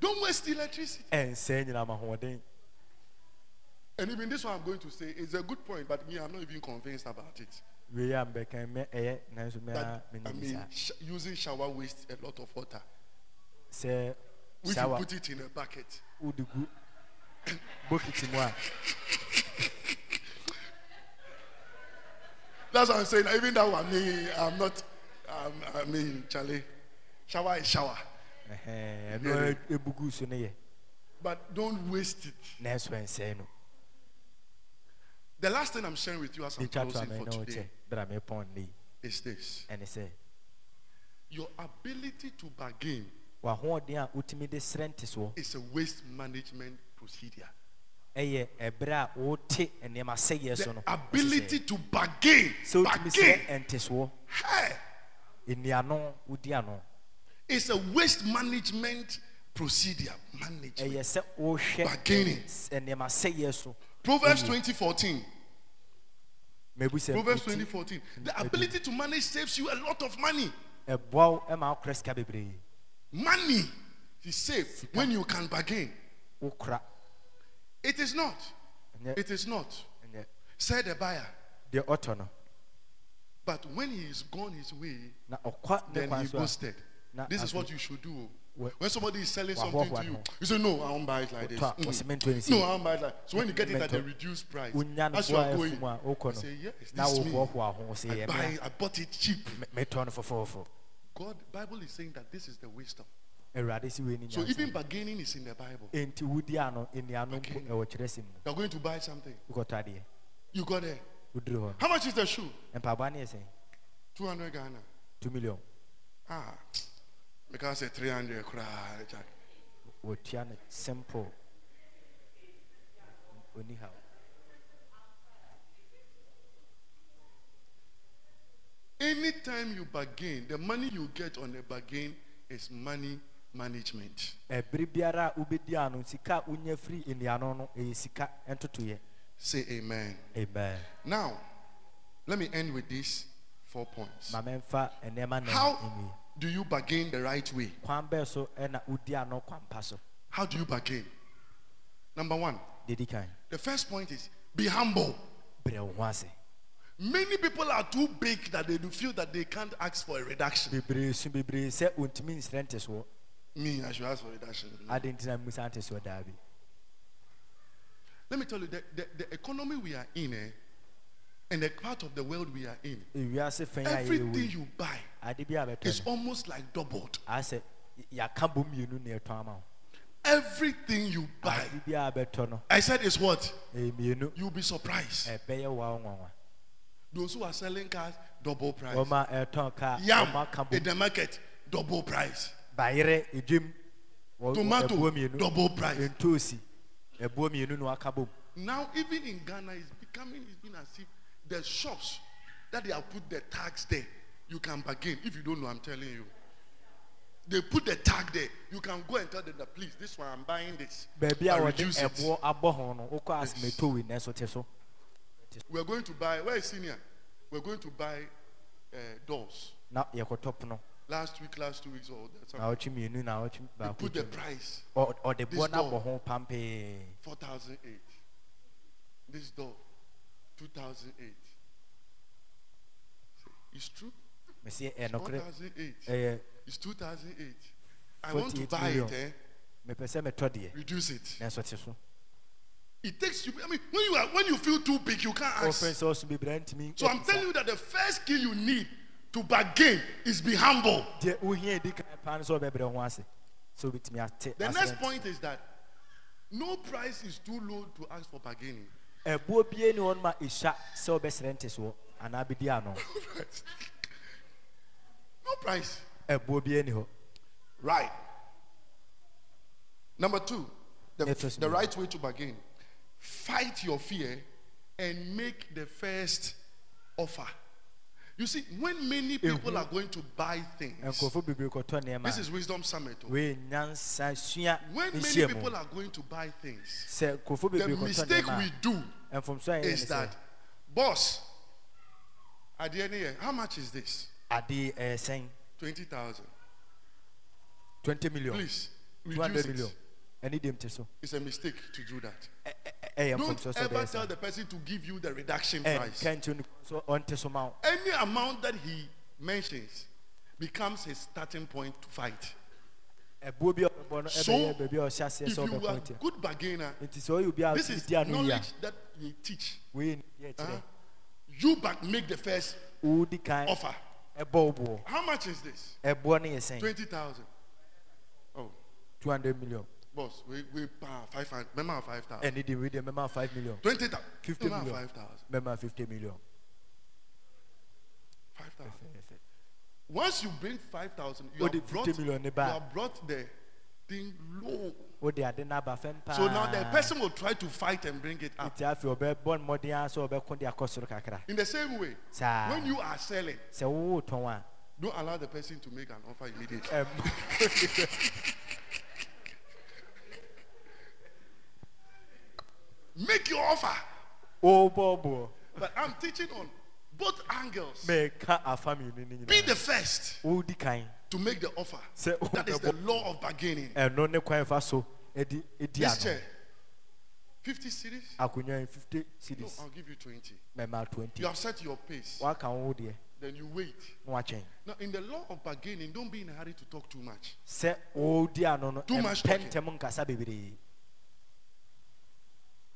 don't waste electricity. ɛnsɛe nyinam ahoɔden And even this one I'm going to say is a good point, but me, I'm not even convinced about it. mɛa That I mean, sh- using shower waste a lot of water. sɛ If you shower put it in a bucket, that's what I'm saying. Even that one, me, I'm not. Um, I mean, Charlie, shower is shower. But don't waste it. nanso ɛnsɛn no The last thing I'm sharing with you as I'm closing for ne wo kyɛ today bere a mepɔn ne yi is this ɛne sɛ your ability to bargain w'ahoɔden a wotumi de srɛ ntesoɔ is a waste management procedure. ɛyɛ ɛberɛ a wote nneɛma sɛyɛ so no The ability to bargain, srɛ bargain, hey, nnuano wodi ano is a waste management procedure. Management. ɛyɛ sɛ wohwɛ Bargaining. S- nneɛma sɛyɛ so Proverbs 2014. mabu Proverbs 2014. The ability to manage saves you a lot of money. ɛboa wo ma wokora sika bebree Money is saved when you can bargain. It is not. It is not. Said the buyer. ɔtɔ But when he is gone his way, na ɔkɔ ne then he boasted. This is what you should do. Oh. Wh- When somebody is selling something to you, you say, No, I won't buy it like this. Mm. wɔse mentɔ ne sei. No, I won't buy it like So when you get it at a reduced price, as you are going, afu mu a wokɔ you say, Yes, na this is me. wohoahoa ho sɛ I, buy, me I bought it cheap. metɔ no fofoofo God, Bible is saying that this is the wisdom. awurade si wei ni So even bargaining is in the Bible. enti wodi ano nnuano mpo ɛwɔ You're going to buy something. You got there. How much is the shoe? no mpaboa ne yɛ sɛn 200 Ghana. 2 million Ah, because say 300 cry, Jack. wɔtua no simple ɔni haw Anytime you bargain, the money you get on a bargain is money management. ɛbere biara a ano sika a wonya firi no ɛyɛ sika ntotoyɛ Say amen. amen Now, let me end with these four points. ma memfa nneɛma na How do you bargain the right way? kwan bɛɛ so ɛna wodi ano kwan pa so How do you bargain? Number one, the first point is be humble. brɛ wo ho ase Many people are too big that they do feel that they can't ask for a reduction. bebree so bebree sɛ ɔntumi nsrɛ ntesoɔ Me, I should ask for reduction. ade nti na mmusa ntesoɔ daa bi Let me tell you, the, the, the economy we are in, eh, and the part of the world we are in, ewiase fɛn a yɛyɛ everything you buy ade bi a bɛtɔ is no almost like doubled. asɛ yɛaka bɔ mmienu na ɛtɔn ama wo Everything you buy, ade bi a bɛtɔ no I said, is what? mmienu You'll be surprised. ɛbɛyɛ wa wo nwanwa Those who are selling cars, double price. ɛtɔn kaa Yam in the market, double price. bayerɛ Tomato, double price. ntoosi ɛbuo mmienu na waka bom Now, even in Ghana, it's becoming, it's been as if the shops that they have put the tags there, you can bargain. If you don't know, I'm telling you. They put the tag there. You can go and tell them that, please, this one, I'm buying this. baabi a I reduce it. ɛboɔ abɔ ho no wokɔ asomɛtɔ wei na ɛso te so We're going to buy, where is senior? We're going to buy uh, doors. yɛkɔtɔ pono Last week, last two weeks, or na something. ɔtwe mmienu na ɔtwe They baako put the price, or the This door. abɔ 4,008. This door, 2008. It's true. Mesie ɛnokorɛ 4,008. ɛyɛ It's 2008. I want to 48 buy million. it, eh? mepɛ sɛ metɔ deɛ Reduce it. na ɛso te so It takes you. I mean, when you are when you feel too big, you can't ask. So I'm telling you that the first skill you need to bargain is be humble. The next point is that no price is too low to ask for bargaining. No price. Eh, ɛboɔ bie ni hɔ Right. Number two, the, the right way to bargain. Fight your fear and make the first offer. You see, when many people are going to buy things, nkurɔfoɔ bebree kɔtɔ nneɛma this is wisdom summit. oh. wei nyansa sua When many people are going to buy things, the mistake we do a mfomso a yɛyɛ is that, boss, at the end of the year, how much is this? Adeɛ ɛyɛ sɛn 20,000. 20 million Please, 200 reduce million it. ɛne deɛ mte so It's a mistake to do that. Ɛ- ɛ- ɛ- ɛyɛ Don't mfomso sɛ ever ɔbɛyɛ tell saa the person to give you the reduction price. ɛnka nkyɛn no so ɔnte so ma wo Any amount that he mentions becomes his starting point to fight. ɛboɔ bi a ɔbɛbɔ no So, ɛbɛyɛ baabi a ɔhyɛ aseɛ If sɛ you are ɔbɛpɔnte good bargainer, nti sɛ ɔyɛ obi a this is di ano yi a knowledge that you teach. wei ne yɛ huh? kyerɛ You back make the first wodi kan offer. Ɛbɔ wo boɔ How much is this? ɛboɔ no yɛ sɛn 20,000. two hundred million Boss, we we pa five hundred. Remember five thousand. ɛne de wei deɛ mɛma five million Twenty thousand. fifty Remember million five thousand. mɛma fifty million Five thousand. Once you bring five thousand, you Oh, the have brought 50 million ne you ba. have brought the thing low. O de ade n'aba fɛn paa. So now the person will try to fight and bring it up. nti afei ɔbɛ bɔ ne mmɔden a sɛ ɔbɛko de akɔ soro kakra. In the same way, saa. when you are selling, sɛ wowo tɔn a. don't allow the person to make an offer immediately. ɛm. Make your offer. wobɔɔboɔ But I'm teaching on both angles. mɛka afa mmienu ne Be nyinaa. The first. Wodi kan to make the offer. That is the law of bargaining. Eh, ɛno ne kwan fa so eh, ɛdi ɛdi eh, This chair, 50 cedis. akonnwa yi fifty No, I'll give you 20. mɛma twenty You have set your pace. waka wo deɛ Then you wait. Now, in the law of bargaining, don't be in a hurry to talk too much. wodi ano no Too much talking. ntɛm nkasa bebree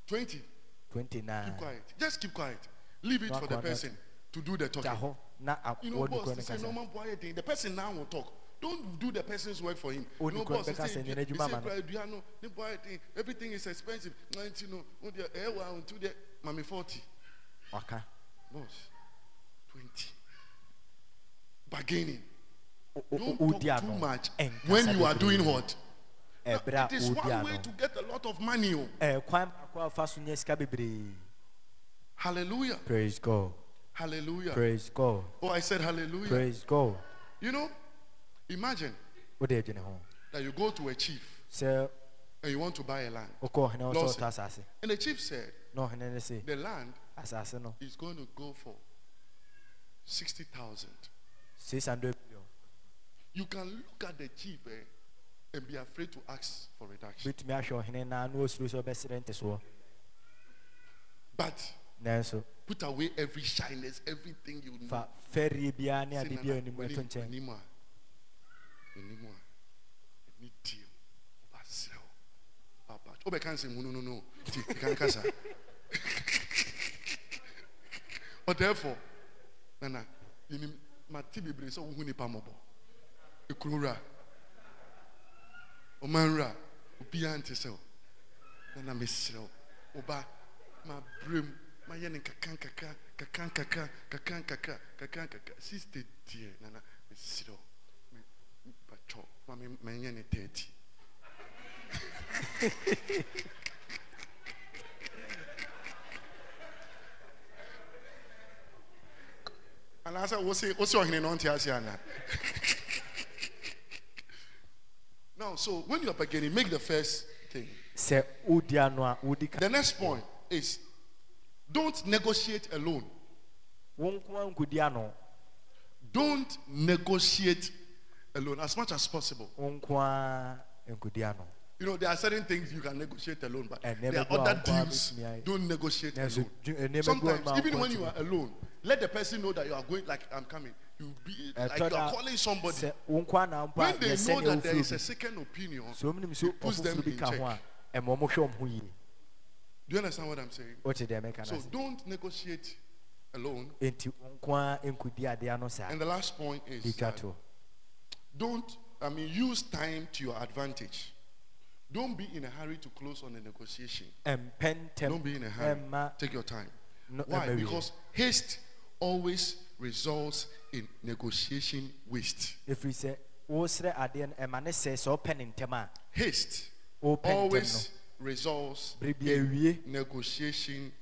20. twenty Keep quiet. Just keep quiet. Leave it for the person to do the talking. Hɔ na You know, wɔn ne boss, kɔn they ne say kasa normal boy thing. The person now will talk. Don't do the person's work for him. Oh, You know, the kwan boss, they bɛka say, sɛ "They- nyina they adwuma say, ma no." "Brother, Aduano, the boy thing, everything is expensive. And you know, oh, the- eh, well, to the mommy 40. waka Boss, 20. Bargaining. O- o- Don't o- talk odi too ano much ɛnkasa when you are bebree. doing what? ɛbrɛ It a is odi one way ano to get a lot of money. oh. ɛkwan baako a fa so nyɛ sika bebree Hallelujah. praise god Hallelujah. praise god Oh, I said hallelujah. praise god You know, imagine o de adwene ho that you go to a chief and you want to buy a land. wokɔ ɔhene wɔ sɛ Lawson. And the chief said, na ɔhene se the land is going to go for 60,000. six hundred million You can look at the chief eh, and be afraid to ask for reduction. bitumi ahwɛ ɔhene na na osuro sɛ ɔbɛsrɛ ntesoɔ But put away every shyness, everything you know. fa fɛrie biara ne Say, ade "Nana, biara anim w'anim- ɛto nkyɛn w'anim a, w'anim a, ɛni tie wo, wobɛserew, wobɛba- wobɛka nsɛm hu no, no, no. Tie, ɛka nka saa. But therefore, Nana, yɛnim- mate bebree sɛ wohu nipa mmɔbɔ. Ekuro wura, ɔman wura, obiara nte sɛ wo. Nana, mesrɛ wo, woba, mabrɛ mu, mayɛ ne nkaka nkaka, nkaka nkaka, nkaka nkaka, nkaka nkaka. Sister deɛ, Nana, mesrɛ wo, me- me- patwɔ, ma me- menyɛ ne 30. anaasɛ wose wose ɔhene no ɔnte ase ana now so when you are beginning make the first thing sɛ wodi ano a wodi the next point is don't negotiate alone. Wo nko a nkodi ano don't negotiate alone as much as possible. Wo nko a nkodi ano you know there are certain things you can negotiate alone but there are other deals with me, I- don't negotiate alone. gu sometimes even when you are alone let the person know that you are going like i'm coming. You be like you are calling somebody. Sɛ wo nko a na mpo a when they know that there is a second opinion sɛ ɔmnim sɛ it puts them in check do you understand what i'm saying? Wote deɛ mɛka so don't negotiate alone. Enti wo nko a nkodi ade ano saa and the last point is don't i mean use time to your advantage. Don't be in a hurry to close on a negotiation. Don't be in a hurry. take your time. Why? because haste always results in negotiation waste. Ɛfiri sɛ wosrɛ adeɛ no ɛma ne sɛ sɛ ɔpɛ ne ntɛm haste always Bere bi in negotiation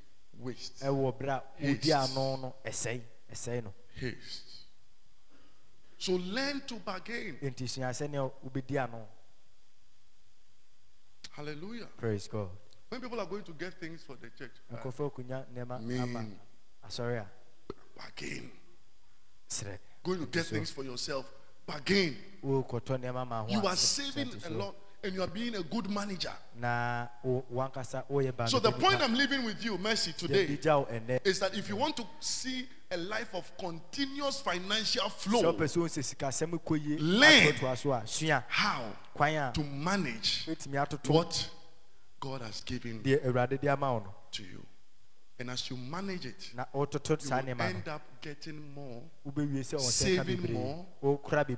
waste. ɛwɔ berɛ a ano no no haste. So learn to bargain. Enti sua sɛnea wobɛdi ano. Hallelujah. Praise god. When people are going to get things for the church uh, nkɔfo akunya nneɛma aba mean asɔre a. Bargain. Going to get things for yourself bargain. Wokɔtɔ nneɛma ma ho you are saving a lot and you are being a good manager. Na wo- wankasa woyɛ ba so the point i'm leaving with you mercy today gya wo ɛnɛ is that if you want to see a life of continuous financial flow wopɛ sɛ wo sɛ sikasɛm kɔ yie Learn. atoatoa so a sua. how to manage what god has given deɛ awurade de ama to you. And as you manage it you will end up getting more wobɛwie sɛ ɔsɛ ka saving more,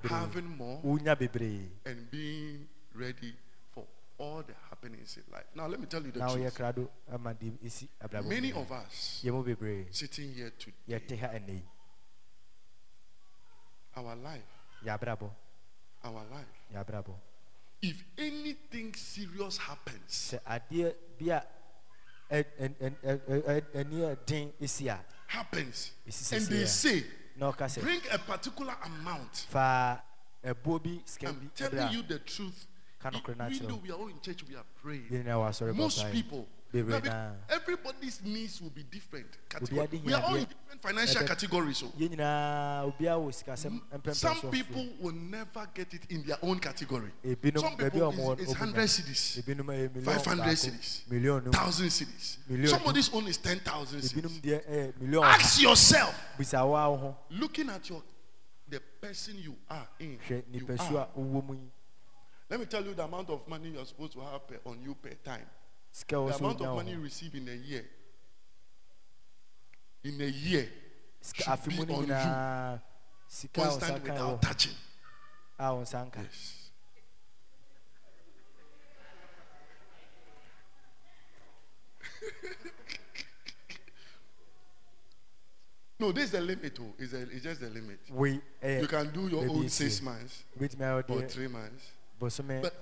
having more and being ready for all the happenings in life. Now, let me tell you the truth. krado ama de esi abrabɔ Many of us yɛ mu bebree sitting here today, yɛte ha ɛnɛ yi our life, our life. If anything serious happens, happens, and they say, bring a particular amount. fa ɛboɔ bi sika I'm telling you the truth. Ka nokorɛ no Even though we are all in church, we are praying. a yɛn nyinaa wɔ asɔre bɔ Most people, Bebree now, be- naa. everybody's needs will be different. Category. We are all in different financial categories. Oh. So yɛn nyinaa obiara wɔ sikasɛm mm, mpɛmpɛ some people will never get it in their own category. Some people is, is hundred cedis, ebinom ɛyɛ miliɔn five hundred cedis, miliɔn thousand cedis. Somebody's own is ten thousand cedis. deɛ ɛyɛ miliɔn Ask yourself, bisa wa wo ho looking at your the person you are in. You are. a wowɔ mu yi Let me tell you the amount of money you're supposed to have per, on you per time. The amount of money you receive in a year. In a year, should be on you. nyinaa sika a constant without touching. a wo nsa nka Yes. no, this is the limit. Oh, it's, a, it's just the limit. wei ɛyɛ You can do your own six months or three months. But-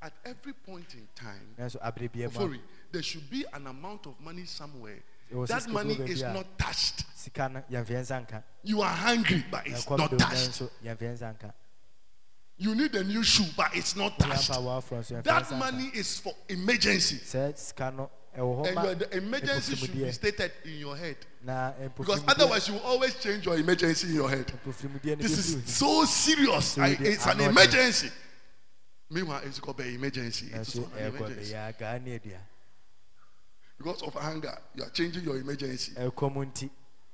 At every point in time, nanso abere bia mu a, Ofori, there should be an amount of money somewhere. That money bi wɔ baabi is not touched. sika no yɛmfa yɛn nsa nka You are hungry, but it's not touched. nanso yɛmfa yɛn nsa nka You need a new shoe, but it's not touched. yɛmfa wɔaforo nso yɛmfa yɛn That money is for emergency. sɛ sika no ɛwɔ hɔ And your- the emergency should be stated in your head. Because otherwise, you will always change your emergency in your head. This is so serious. I- it's an emergency. Meanwhile, it's called an emergency. It's an emergency. bɛyɛ agaa ne adua Because of anger, you are changing your emergency. ɛkɔm nti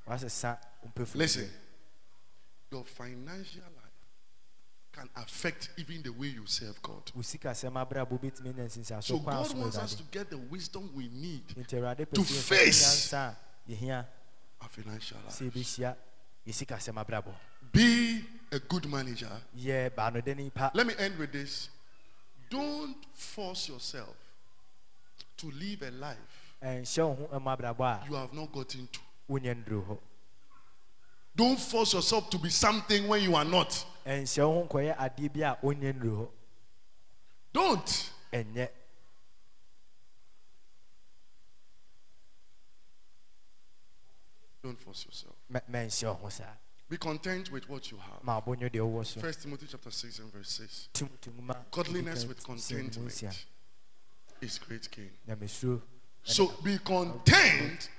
wasesa mpofirimudeɛ Listen, your financial life can affect even the way you serve God. wo sikasɛm abrabɔ bɛtumi anya nsinsaso So God wants us to get the wisdom we need to face- nyansa a yɛhia our financial life. sɛ yɛbɛhyia yɛ sikasɛm abrabɔ Be a good manager. Let me end with this. Don't force yourself to live a life eh, ɛnhyɛ wo ho ma abrabɔ a you have not gotten to. Don't force yourself to be something when you are not. Eh, ɛnhyɛ wo ho nkɔyɛ adeɛ bi a onyɛ nduro hɔ Don't. Eh, ɛnyɛ Don't force yourself. Mɛ- mɛnhyɛ wo ho saa Be content with what you have. ma abɔnyɔ deɛ wowɔ so First Timothy chapter 6 and verse 6. Godliness with kan si mu nsia. contentment is great gain. So be content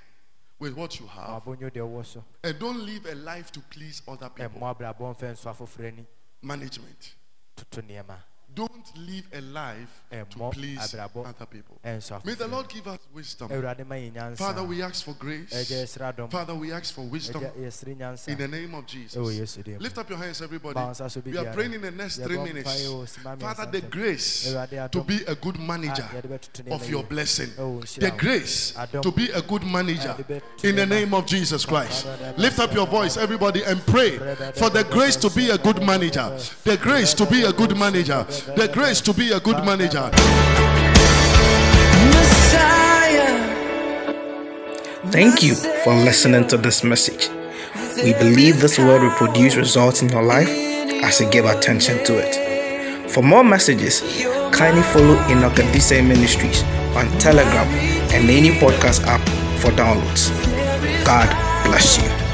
with what you have abɔnyɔ deɛ wowɔ so and don't live a life to please other people. ɛmmɔ abrabɔ mfɛ nso afoforɔ ani Management. Don't live a life to please other people. May the Lord give us wisdom. awurade ma yɛ nyansa Father, we ask for grace. ɛgya yɛsrɛ adɔm Father, we ask for wisdom ɛgya yɛsrɛ nyansa in the name of Jesus. yesu din mu Lift up your hands, everybody. We are praying in the next three minutes. mpaeɛ wɔ Simami Father, the grace to be a good manager Ah, yɛde bɛtoto nneɛma of your blessing. The grace to be a good manager Ah, in the name of Jesus Christ. Lift up your voice, everybody, and pray for the grace to be a good manager. The grace to be a good manager. The grace to be a good manager. Thank you for listening to this message. We believe this word will produce results in your life as you give attention to it. For more messages, kindly follow Enoch Adise Ministries on Telegram and any podcast app for downloads. God bless you.